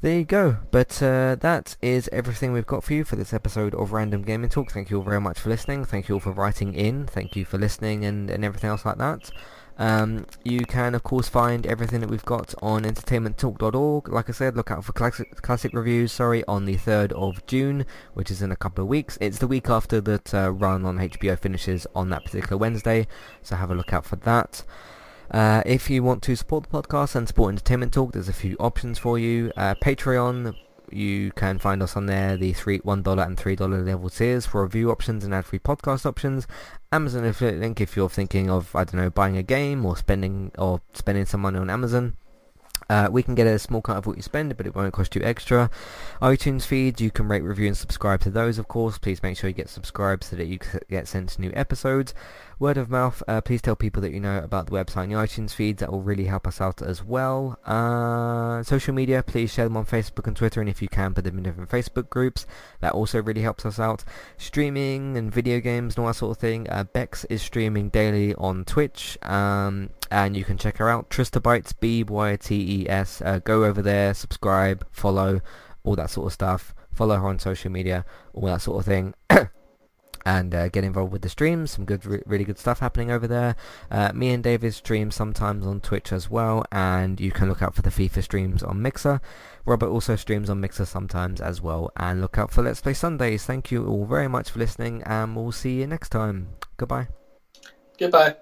there you go. But uh, that is everything we've got for you for this episode of Random Gaming Talk. Thank you all very much for listening. Thank you all for writing in. Thank you for listening and, and everything else like that. Um, you can of course find everything that we've got on entertainmenttalk.org. Like I said, look out for classic, classic reviews. Sorry, on the third of June, which is in a couple of weeks. It's the week after that uh, run on HBO finishes on that particular Wednesday, so have a look out for that. Uh, if you want to support the podcast and support Entertainment Talk, there's a few options for you. Uh, Patreon, you can find us on there, the three one dollar and three dollar level tiers for review options and ad-free podcast options. Amazon affiliate link if you're thinking of I don't know buying a game or spending or spending some money on Amazon. Uh, we can get a small cut of what you spend, but it won't cost you extra. iTunes feeds, you can rate, review, and subscribe to those, of course. Please make sure you get subscribed so that you get sent new episodes. Word of mouth, uh, please tell people that you know about the website and the iTunes feeds. That will really help us out as well. Uh, social media, please share them on Facebook and Twitter, and if you can, put them in different Facebook groups. That also really helps us out. Streaming and video games and all that sort of thing. Uh, Bex is streaming daily on Twitch, um, and you can check her out. Tristabytes, B-Y-T-E-S. Uh, go over there, subscribe, follow, all that sort of stuff. Follow her on social media, all that sort of thing. and uh, get involved with the streams. Some good, re- really good stuff happening over there. Uh, me and David stream sometimes on Twitch as well, and you can look out for the FIFA streams on Mixer. Robert also streams on Mixer sometimes as well, and look out for Let's Play Sundays. Thank you all very much for listening, and we'll see you next time. Goodbye.
Goodbye.